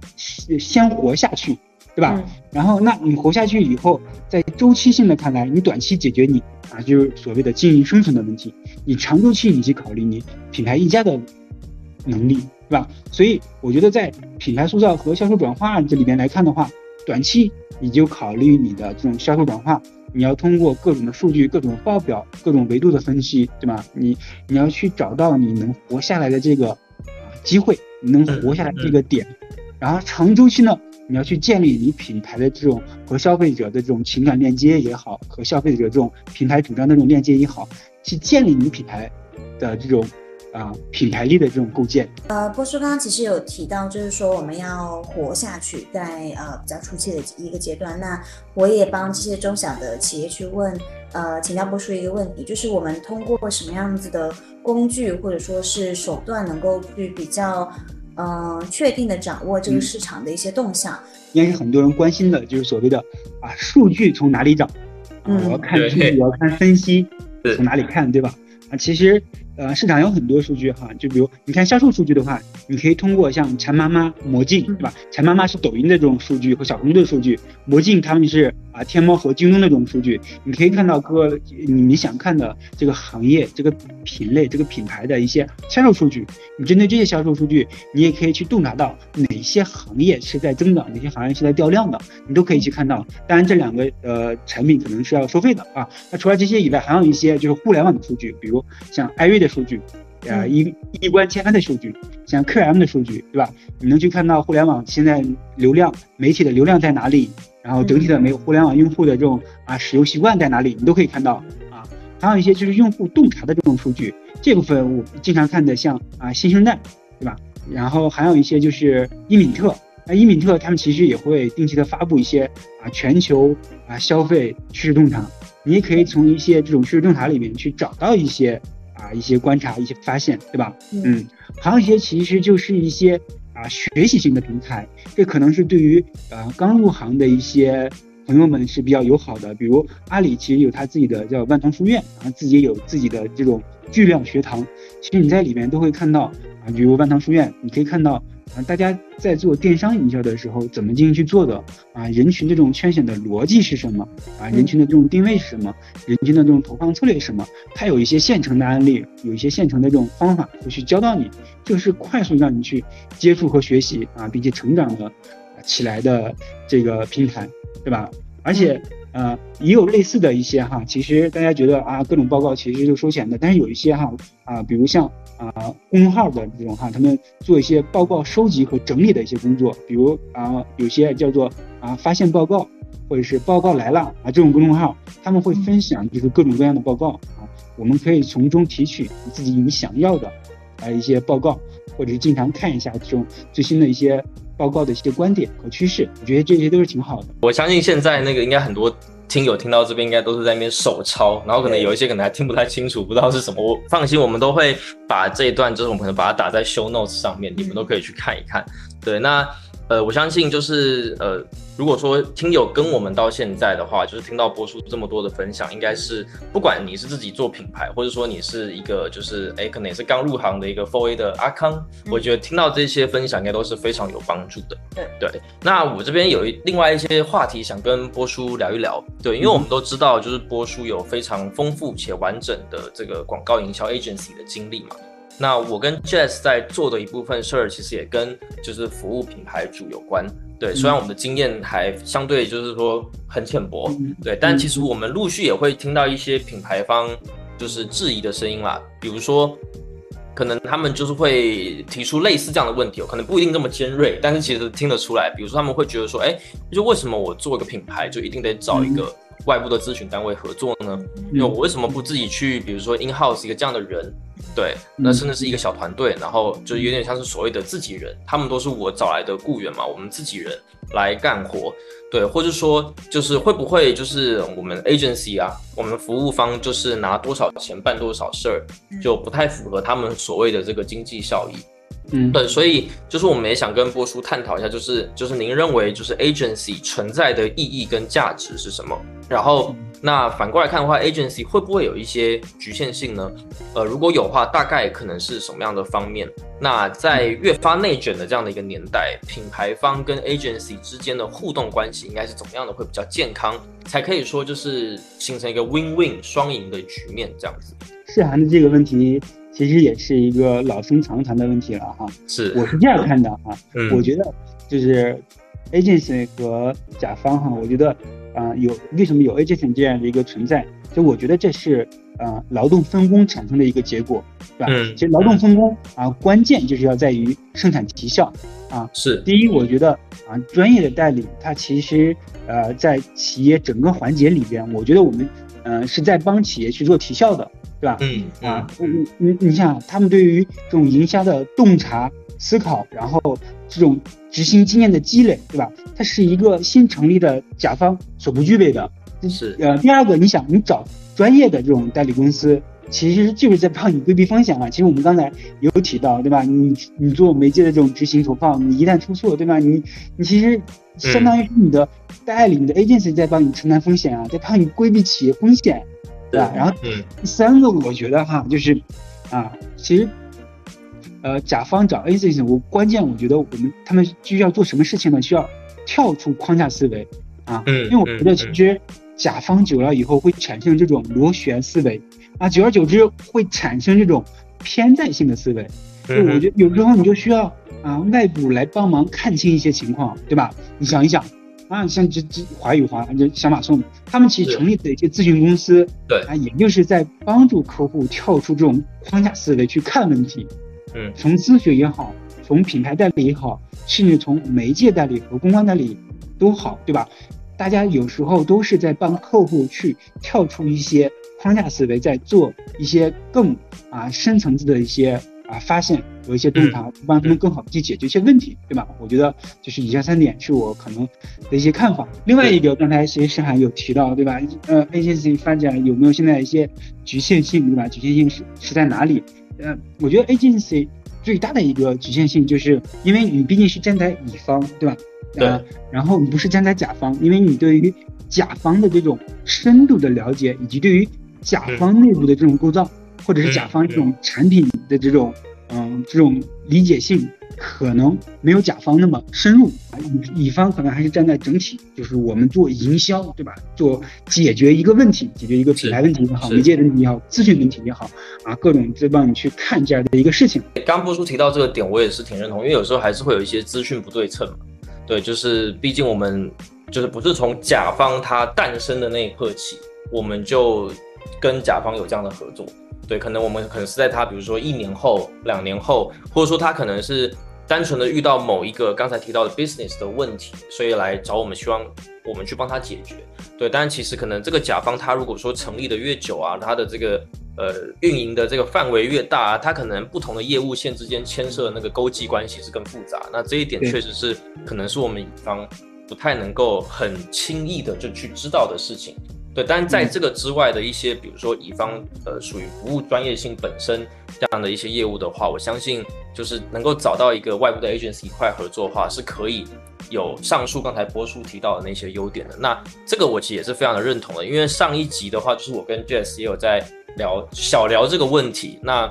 A: 先活下去，对吧？
C: 嗯
A: 然后，那你活下去以后，在周期性的看来，你短期解决你啊，就是所谓的经营生存的问题；你长周期你去考虑你品牌溢价的能力，对吧？所以我觉得在品牌塑造和销售转化这里边来看的话，短期你就考虑你的这种销售转化，你要通过各种的数据、各种报表、各种维度的分析，对吧？你你要去找到你能活下来的这个啊机会，你能活下来这个点。然后长周期呢，你要去建立你品牌的这种和消费者的这种情感链接也好，和消费者这种品牌主张的这种链接也好，去建立你品牌的这种啊、品牌力的这种构建。
C: 呃，波叔刚刚其实有提到，就是说我们要活下去，在呃比较初期的一个阶段。那我也帮这些中小的企业去问，呃，请教波叔一个问题，就是我们通过什么样子的工具或者说是手段，能够去比较呃确定的掌握这个
A: 嗯
C: 市场的一些动向？
A: 应该是很多人关心的，就是所谓的啊数据从哪里找？啊
C: 嗯
A: 我要看数据，我要看分析
B: 是，
A: 从哪里看，对吧？啊，其实呃市场有很多数据哈，就比如你看销售数据的话，你可以通过像馋妈妈、魔镜，对吧？馋妈妈是抖音的这种数据和小红书的数据，魔镜他们是啊天猫和京东的这种数据，你可以看到各你们想看的这个行业、这个品类、这个品牌的一些销售数据。你针对这些销售数据，你也可以去洞察到哪些行业是在增长，哪些行业是在掉量的，你都可以去看到。当然，这两个呃产品可能是要收费的啊。那除了这些以外，还有一些就是互联网的数据，比如像艾瑞的数据，呃，
C: 嗯
A: 一一关千帆的数据，像 QM 的数据，对吧？你能去看到互联网现在流量媒体的流量在哪里，然后整体的没有互联网用户的这种啊使用习惯在哪里，你都可以看到啊。还有一些就是用户洞察的这种数据，这部分我经常看的像啊新生代，对吧？然后还有一些就是伊敏特，那伊敏特他们其实也会定期的发布一些啊全球啊消费趋势洞察，你也可以从一些这种趋势洞察里面去找到一些啊一些观察、一些发现，对吧？嗯，还有一些其实就是一些啊学习型的平台，这可能是对于呃刚入行的一些朋友们是比较友好的。比如阿里其实有他自己的叫万堂书院，然后自己也有自己的这种巨量学堂。其实你在里面都会看到啊，比如万堂书院，你可以看到啊大家在做电商营销的时候怎么进行去做的？啊，人群这种圈选的逻辑是什么？啊，人群的这种定位是什么，人群的这种投放策略是什么，它有一些现成的案例，有一些现成的这种方法会去教到你，这个是快速让你去接触和学习啊，并且成长的起来的这个平台，对吧？而且呃也有类似的一些哈，其实大家觉得啊各种报告其实就收钱的，但是有一些哈啊，比如像啊公众号的这种哈，他们做一些报告收集和整理的一些工作，比如啊有些叫做啊发现报告。或者是报告来了啊，这种公众号他们会分享就是各种各样的报告啊，我们可以从中提取自己你想要的啊一些报告，或者是经常看一下这种最新的一些报告的一些观点和趋势，我觉得这些都是挺好的。
B: 我相信现在那个应该很多听友听到这边应该都是在那边手抄，然后可能有一些可能还听不太清楚，不知道是什么。我放心，我们都会把这一段，就是我们可能把它打在 show notes 上面，你们都可以去看一看。对，那呃，我相信就是呃，如果说听友跟我们到现在的话，就是听到波叔这么多的分享，应该是不管你是自己做品牌，或者说你是一个就是哎，可能也是刚入行的一个4 A 的阿康，我觉得听到这些分享应该都是非常有帮助的。
C: 对
B: 对，那我这边有一另外一些话题想跟波叔聊一聊。对，因为我们都知道，就是波叔有非常丰富且完整的这个广告营销 agency 的经历嘛。那我跟 Jazz 在做的一部分事儿，其实也跟就是服务品牌主有关。对，虽然我们的经验还相对就是说很浅薄，
A: 嗯
B: 对，但其实我们陆续也会听到一些品牌方就是质疑的声音啦，比如说。可能他们就是会提出类似这样的问题哦，可能不一定这么尖锐，但是其实听得出来。比如说他们会觉得说，哎，就为什么我做一个品牌就一定得找一个外部的咨询单位合作呢？因为我为什么不自己去，比如说 in house 一个这样的人，对，那甚至是一个小团队，然后就有点像是所谓的自己人，他们都是我找来的雇员嘛，我们自己人来干活，对，或者说就是会不会就是我们 agency 啊，我们服务方就是拿多少钱办多少事儿，就不太符合他们所谓的这个经济效益。
A: 嗯，
B: 对，所以就是我们也想跟波叔探讨一下，就是就是您认为就是 agency 存在的意义跟价值是什么？然后那反过来看的话，agency 会不会有一些局限性呢？呃，如果有的话，大概可能是什么样的方面？那在越发内卷的这样的一个年代，品牌方跟 agency 之间的互动关系应该是怎么样的会比较健康，才可以说就是形成一个 win-win 双赢的局面这样子？
A: 世涵的这个问题。其实也是一个老生常谈的问题了哈，
B: 是，
A: 我是这样看的哈，
B: 嗯，
A: 我觉得就是 agency 和甲方哈，我觉得啊有为什么有 agency 这样的一个存在，就我觉得这是呃劳动分工产生的一个结果，对吧？
B: 嗯，
A: 其实劳动分工啊关键就是要在于生产提效啊，
B: 是，
A: 第一，我觉得啊专业的代理它其实呃在企业整个环节里边，我觉得我们嗯是在帮企业去做提效的。对吧？
B: 嗯
A: 啊，你你你想，他们对于这种营销的洞察、思考，然后这种执行经验的积累，对吧？它是一个新成立的甲方所不具备的。
B: 是
A: 呃，第二个，你想，你找专业的这种代理公司，其实就是在帮你规避风险啊。其实我们刚才有提到，对吧？你你做媒介的这种执行投放，你一旦出错，对吧？你你其实相当于是你的代理、你的 agency 在帮你承担风险啊，在帮你规避企业风险。对吧？然后第三个，我觉得哈，就是啊，其实呃，甲方找 agency，我关键我觉得我们他们需要做什么事情呢？需要跳出框架思维啊，
B: 嗯，
A: 因为我觉得其实甲方久了以后会产生这种螺旋思维啊，久而久之会产生这种偏在性的思维。就我觉得有时候你就需要啊，外部来帮忙看清一些情况，对吧？你想一想。啊，像这这华宇华，这小马送，他们其实成立的一些咨询公司，
B: 对
A: 啊，也就是在帮助客户跳出这种框架思维去看问题。
B: 嗯，
A: 从咨询也好，从品牌代理也好，甚至从媒介代理和公关代理都好，对吧？大家有时候都是在帮客户去跳出一些框架思维，在做一些更啊深层次的一些。啊，发现有一些洞察，帮他们更好的去解决一些问题，对吧？我觉得就是以下三点是我可能的一些看法。另外一个，刚才其实深海有提到，对吧？呃，agency 发展有没有现在一些局限性，对吧？局限性是是在哪里？呃，我觉得 agency 最大的一个局限性，就是因为你毕竟是站在乙方，对吧？
B: 对。
A: 然后你不是站在甲方，因为你对于甲方的这种深度的了解，以及对于甲方内部的这种构造。或者是甲方这种产品的这种，嗯，这种理解性可能没有甲方那么深入啊。乙乙方可能还是站在整体，就是我们做营销，对吧？做解决一个问题，解决一个品牌问题也好，媒介问题也好，咨询问题也好，啊，各种在帮你去看这样的一个事情。
B: 刚波叔提到这个点，我也是挺认同，因为有时候还是会有一些资讯不对称嘛。对，就是毕竟我们就是不是从甲方他诞生的那一刻起，我们就跟甲方有这样的合作。对，可能我们可能是在他，比如说一年后、两年后，或者说他可能是单纯的遇到某一个刚才提到的 business 的问题，所以来找我们，希望我们去帮他解决。对，但其实可能这个甲方他如果说成立的越久啊，他的这个呃运营的这个范围越大啊，他可能不同的业务线之间牵涉的那个勾稽关系是更复杂。那这一点确实是可能是我们乙方不太能够很轻易的就去知道的事情。对，但是在这个之外的一些，比如说乙方呃属于服务专业性本身这样的一些业务的话，我相信就是能够找到一个外部的 agency 一块合作的话，是可以有上述刚才波叔提到的那些优点的。那这个我其实也是非常的认同的，因为上一集的话，就是我跟 Jess 也有在聊小聊这个问题。那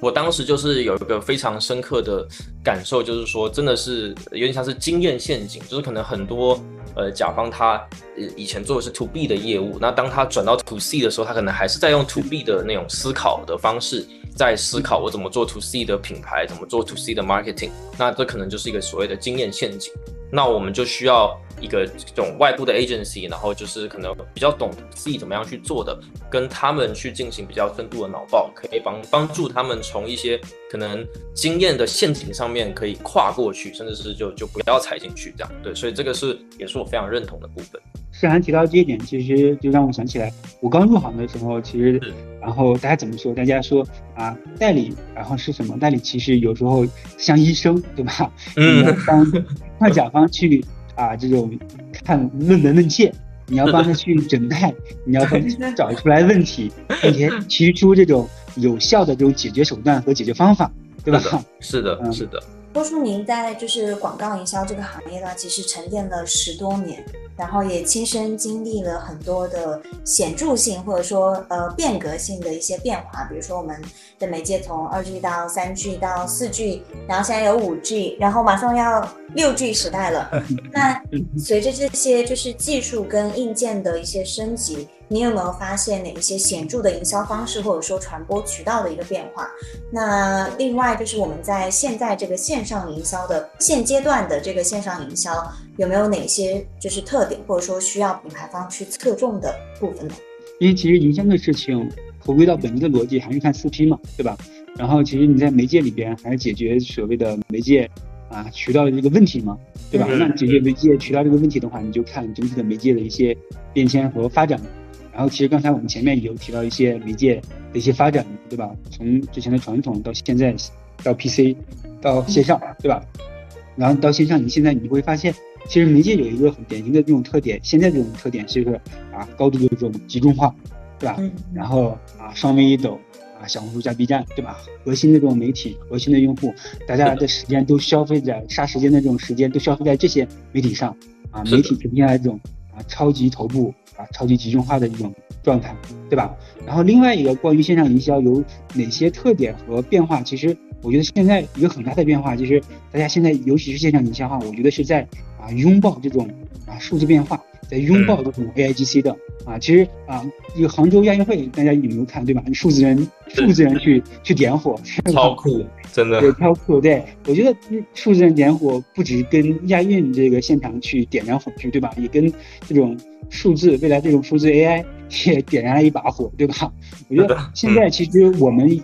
B: 我当时就是有一个非常深刻的感受，就是说真的是有点像是经验陷阱，就是可能很多。呃，甲方他呃以前做的是 to B 的业务，那当他转到 to C 的时候，他可能还是在用 to B 的那种思考的方式，在思考我怎么做 to C 的品牌，怎么做 to C 的 marketing，那这可能就是一个所谓的经验陷阱。那我们就需要一个这种外部的 agency，然后就是可能比较懂自己怎么样去做的，跟他们去进行比较深度的脑爆，可以帮帮助他们从一些可能经验的陷阱上面可以跨过去，甚至是就就不要踩进去这样。对，所以这个是也是我非常认同的部分。
A: 诗涵提到这一点，其实就让我想起来，我刚入行的时候，其实，然后大家怎么说？大家说啊，代理，然后是什么？代理其实有时候像医生，对吧？嗯。帮 帮甲方去啊，这种看论文问切，你要帮他去 诊断，你要帮他找出来问题，并且提出这种有效的这种解决手段和解决方法，对吧？
B: 是的，是的。
C: 郭叔，您在就是广告营销这个行业呢，其实沉淀了十多年，然后也亲身经历了很多的显著性或者说呃变革性的一些变化。比如说我们的媒介从二 G 到三 G 到四 G，然后现在有五 G，然后马上要六 G 时代了。那随着这些就是技术跟硬件的一些升级。你有没有发现哪一些显著的营销方式，或者说传播渠道的一个变化？那另外就是我们在现在这个线上营销的现阶段的这个线上营销，有没有哪些就是特点，或者说需要品牌方去侧重的部分呢？
A: 因为其实营销的事情回归到本质的逻辑，还是看四 P 嘛，对吧？然后其实你在媒介里边还是解决所谓的媒介啊渠道的这个问题嘛，对吧？那解决媒介渠道这个问题的话，你就看整体的媒介的一些变迁和发展。然后其实刚才我们前面有提到一些媒介的一些发展，对吧？从之前的传统到现在，到 PC，到线上，对吧？然后到线上，你现在你会发现，其实媒介有一个很典型的这种特点，现在这种特点就是啊，高度的这种集中化，对吧？然后啊，双微一抖啊，小红书加 B 站，对吧？核心的这种媒体，核心的用户，大家的时间都消费在杀时间的这种时间都消费在这些媒体上啊，媒体呈现来这种啊超级头部。啊，超级集中化的一种状态，对吧？然后另外一个关于线上营销有哪些特点和变化？其实我觉得现在一个很大的变化就是，大家现在尤其是线上营销哈，我觉得是在啊拥抱这种啊数字变化，在拥抱这种 AIGC 的啊。其实啊，这个杭州亚运会大家有没有看，对吧？数字人数字人去去点火，
B: 超酷，真的
A: 对，超酷。对我觉得数字人点火不止跟亚运这个现场去点燃火炬，对吧？也跟这种。数字未来这种数字 AI 也点燃了一把火，对吧？我觉得现在其实我们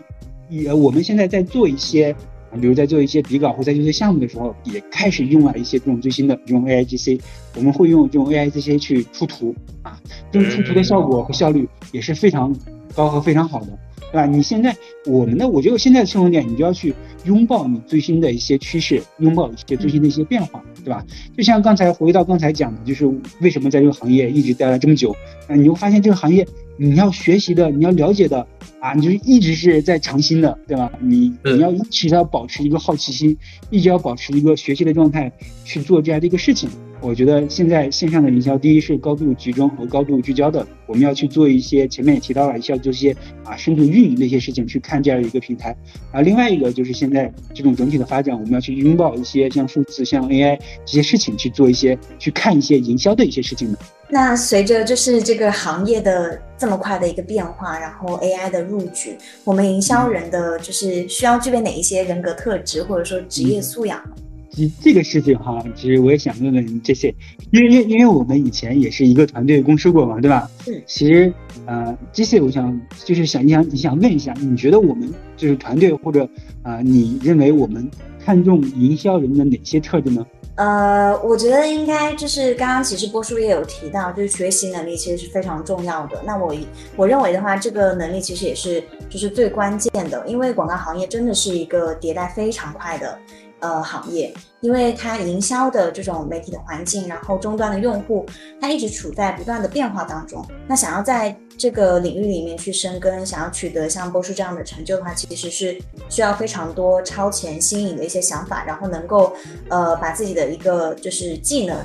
A: 也我们现在在做一些，比如在做一些底稿或在做一些项目的时候，也开始用了一些这种最新的这种 AIGC，我们会用这种 AIGC 去出图啊，这种出图的效果和效率也是非常高和非常好的，对吧？你现在我们的我觉得现在的侧重点，你就要去拥抱你最新的一些趋势，拥抱一些最新的一些变化。对吧？就像刚才回到刚才讲的，就是为什么在这个行业一直待了这么久？那，你会发现这个行业你要学习的，你要了解的啊，你就一直是在尝新的，对吧？你你要一直要保持一个好奇心，一直要保持一个学习的状态去做这样的一个事情。我觉得现在线上的营销，第一是高度集中和高度聚焦的，我们要去做一些前面也提到了，需要做一些啊深度运营的一些事情，去看这样一个平台。啊，另外一个就是现在这种整体的发展，我们要去拥抱一些像数字、像 AI 这些事情，去做一些去看一些营销的一些事情的。
C: 那随着就是这个行业的这么快的一个变化，然后 AI 的入局，我们营销人的就是需要具备哪一些人格特质，或者说职业素养？
A: 这个事情哈，其实我也想问问这些，因为因因为我们以前也是一个团队共事过嘛，对吧？
C: 嗯。
A: 其实，呃，这些我想就是想你想你想问一下，你觉得我们就是团队或者啊，你认为我们看重营销人的哪些特质呢？
C: 呃，我觉得应该就是刚刚其实波叔也有提到，就是学习能力其实是非常重要的。那我我认为的话，这个能力其实也是就是最关键的，因为广告行业真的是一个迭代非常快的。呃，行业，因为它营销的这种媒体的环境，然后终端的用户，它一直处在不断的变化当中。那想要在这个领域里面去深耕，想要取得像波叔这样的成就的话，其实是需要非常多超前新颖的一些想法，然后能够呃把自己的一个就是技能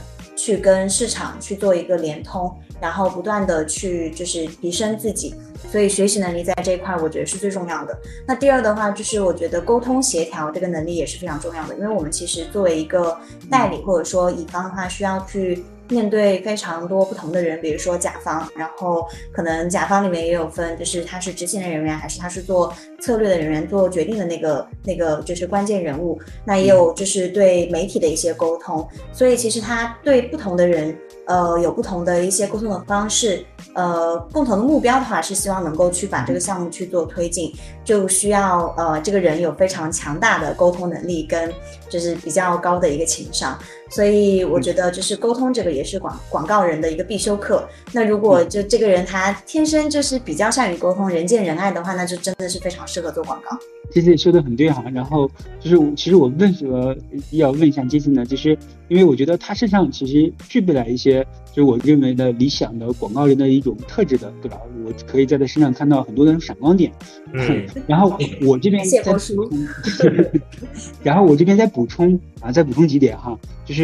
C: 去跟市场去做一个联通。然后不断的去就是提升自己，所以学习能力在这一块我觉得是最重要的。那第二的话就是我觉得沟通协调这个能力也是非常重要的，因为我们其实作为一个代理或者说乙方的话，需要去面对非常多不同的人，比如说甲方，然后可能甲方里面也有分，就是他是执行的人员还是他是做策略的人员做决定的那个那个就是关键人物，那也有就是对媒体的一些沟通，所以其实他对不同的人。呃，有不同的一些沟通的方式，呃，共同的目标的话是希望能够去把这个项目去做推进，就需要呃这个人有非常强大的沟通能力跟就是比较高的一个情商。所以我觉得就是沟通这个也是广广告人的一个必修课。那如果就这个人他天生就是比较善于沟通、人见人爱的话，那就真的是非常适合做广告。
A: 杰杰说的很对哈，然后就是其实我为什么要问一下杰杰呢？就是因为我觉得他身上其实具备了一些，就是我认为的理想的广告人的一种特质的，对吧？我可以在他身上看到很多的闪光点。嗯，然后我这边再补充，然后我这边再补充啊，再补充几点哈，就是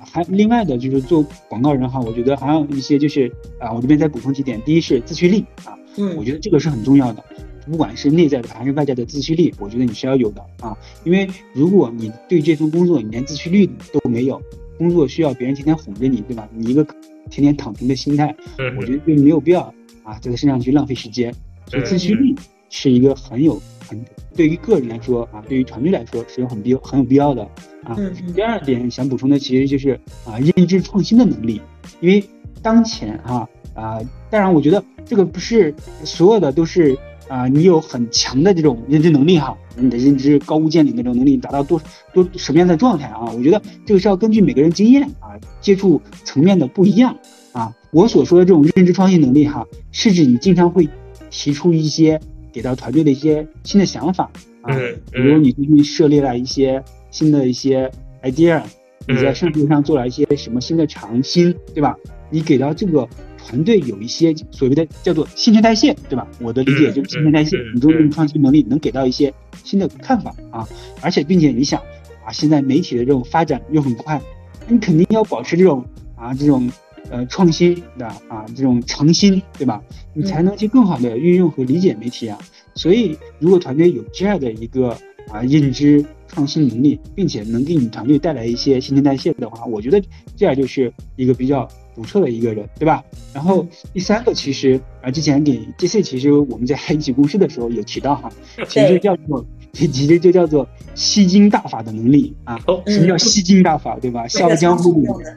A: 还另外的就是做广告人哈，我觉得还有一些就是啊，我这边再补充几点，第一是自驱力啊，嗯，我觉得这个是很重要的。不管是内在的还是外在的自驱力，我觉得你是要有的啊。因为如果你对这份工作你连自驱力都没有，工作需要别人天天哄着你，对吧？你一个天天躺平的心态，我觉得就没有必要啊，在他身上去浪费时间。所以自驱力是一个很有很对于个人来说啊，对于团队来说是有很必很有必要的啊。第二点想补充的其实就是啊，认知创新的能力，因为当前哈啊，当然我觉得这个不是所有的都是。啊，你有很强的这种认知能力哈，你的认知高屋建瓴的这种能力达到多多什么样的状态啊？我觉得这个是要根据每个人经验啊，接触层面的不一样啊。我所说的这种认知创新能力哈，是指你经常会提出一些给到团队的一些新的想法啊，比如你最近设立了一些新的一些 idea，你在设计上做了一些什么新的尝新，对吧？你给到这个。团队有一些所谓的叫做新陈代谢，对吧？我的理解就是新陈代谢，你这种创新能力能给到一些新的看法啊，而且并且你想啊，现在媒体的这种发展又很快，你肯定要保持这种啊这种呃创新的啊这种诚心，对吧？你才能去更好的运用和理解媒体啊。所以如果团队有这样的一个啊认知创新能力，并且能给你团队带来一些新陈代谢的话，我觉得这样就是一个比较。不错的一个人，对吧？然后第三个，其实啊，之前给 J C，其实我们在一起共事的时候有提到哈，其实叫做，其实就叫做吸金大法的能力啊。什么叫吸金大法，对吧？笑傲江湖里面，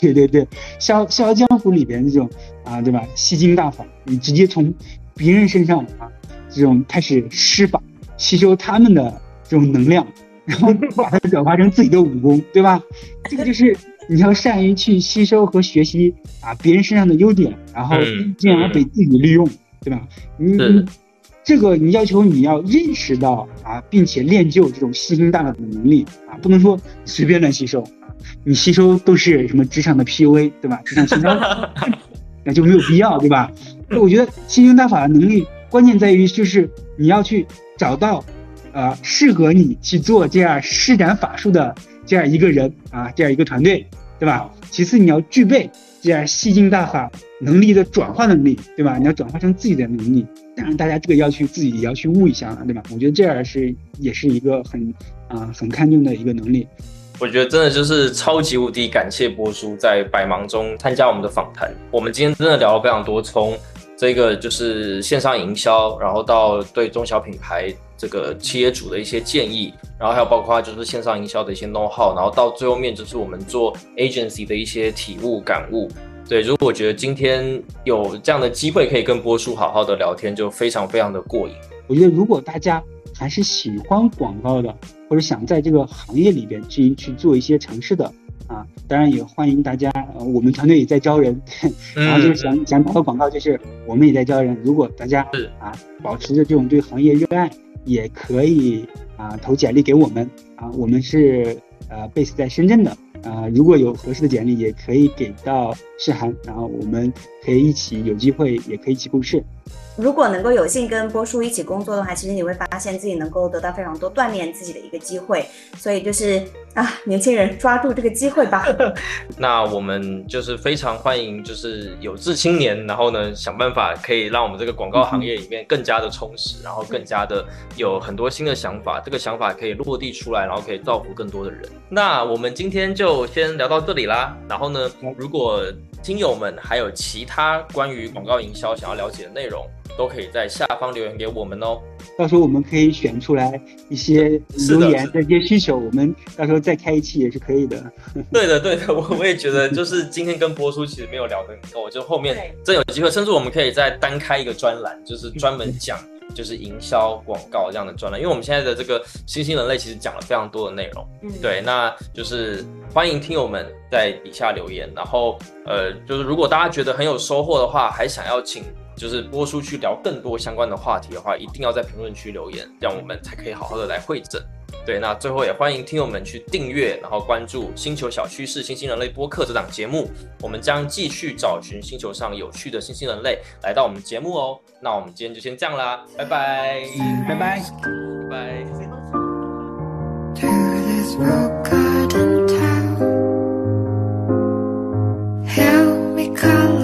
A: 对对对，笑笑傲江湖里边这种啊，对吧？吸金大法，你直接从别人身上啊，这种开始施法，吸收他们的这种能量，然后把它转化成自己的武功，对吧？这个就是。你要善于去吸收和学习啊别人身上的优点，然后进而被自己利用，对吧？你这个你要求你要认识到啊，并且练就这种吸星大法的能力啊，不能说随便乱吸收啊，你吸收都是什么职场的 PUA，对吧？职场营销，那就没有必要，对吧？我觉得吸星大法的能力关键在于就是你要去找到，呃，适合你去做这样施展法术的这样一个人啊，这样一个团队。对吧？其次，你要具备这样吸金大法能力的转化能力，对吧？你要转化成自己的能力。当然，大家这个要去自己也要去悟一下，对吧？我觉得这样是也是一个很啊很看重的一个能力。
B: 我觉得真的就是超级无敌感谢波叔在百忙中参加我们的访谈。我们今天真的聊了非常多，从这个就是线上营销，然后到对中小品牌。这个企业主的一些建议，然后还有包括就是线上营销的一些 know how，然后到最后面就是我们做 agency 的一些体悟感悟。对，如果我觉得今天有这样的机会可以跟波叔好好的聊天，就非常非常的过瘾。
A: 我觉得如果大家还是喜欢广告的，或者想在这个行业里边去去做一些尝试的啊，当然也欢迎大家，我们团队也在招人，然后就是想想打个广告，就是我们也在招人。如果大家啊保持着这种对行业热爱。也可以啊，投简历给我们啊，我们是呃 base 在深圳的啊，如果有合适的简历，也可以给到世涵，然后我们可以一起有机会，也可以一起共事。
C: 如果能够有幸跟波叔一起工作的话，其实你会发现自己能够得到非常多锻炼自己的一个机会。所以就是啊，年轻人抓住这个机会吧。
B: 那我们就是非常欢迎，就是有志青年，然后呢想办法可以让我们这个广告行业里面更加的充实，然后更加的有很多新的想法，这个想法可以落地出来，然后可以造福更多的人。那我们今天就先聊到这里啦。然后呢，如果听友们还有其他关于广告营销想要了解的内容，都可以在下方留言给我们哦。
A: 到时候我们可以选出来一些留言的一些需求，我们到时候再开一期也是可以的。
B: 对的，对的，我我也觉得，就是今天跟波叔其实没有聊得很够，就后面真有机会，甚至我们可以再单开一个专栏，就是专门讲就是营销广告这样的专栏。因为我们现在的这个新兴人类其实讲了非常多的内容，
C: 嗯，
B: 对，那就是欢迎听友们在底下留言，然后呃，就是如果大家觉得很有收获的话，还想要请就是播出去聊更多相关的话题的话，一定要在评论区留言，这样我们才可以好好的来会诊。对，那最后也欢迎听友们去订阅，然后关注《星球小趋势：新兴人类播客》这档节目，我们将继续找寻星球上有趣的新兴人类来到我们节目哦。那我们今天就先这样啦，拜拜，
A: 嗯，拜拜。
B: 拜拜。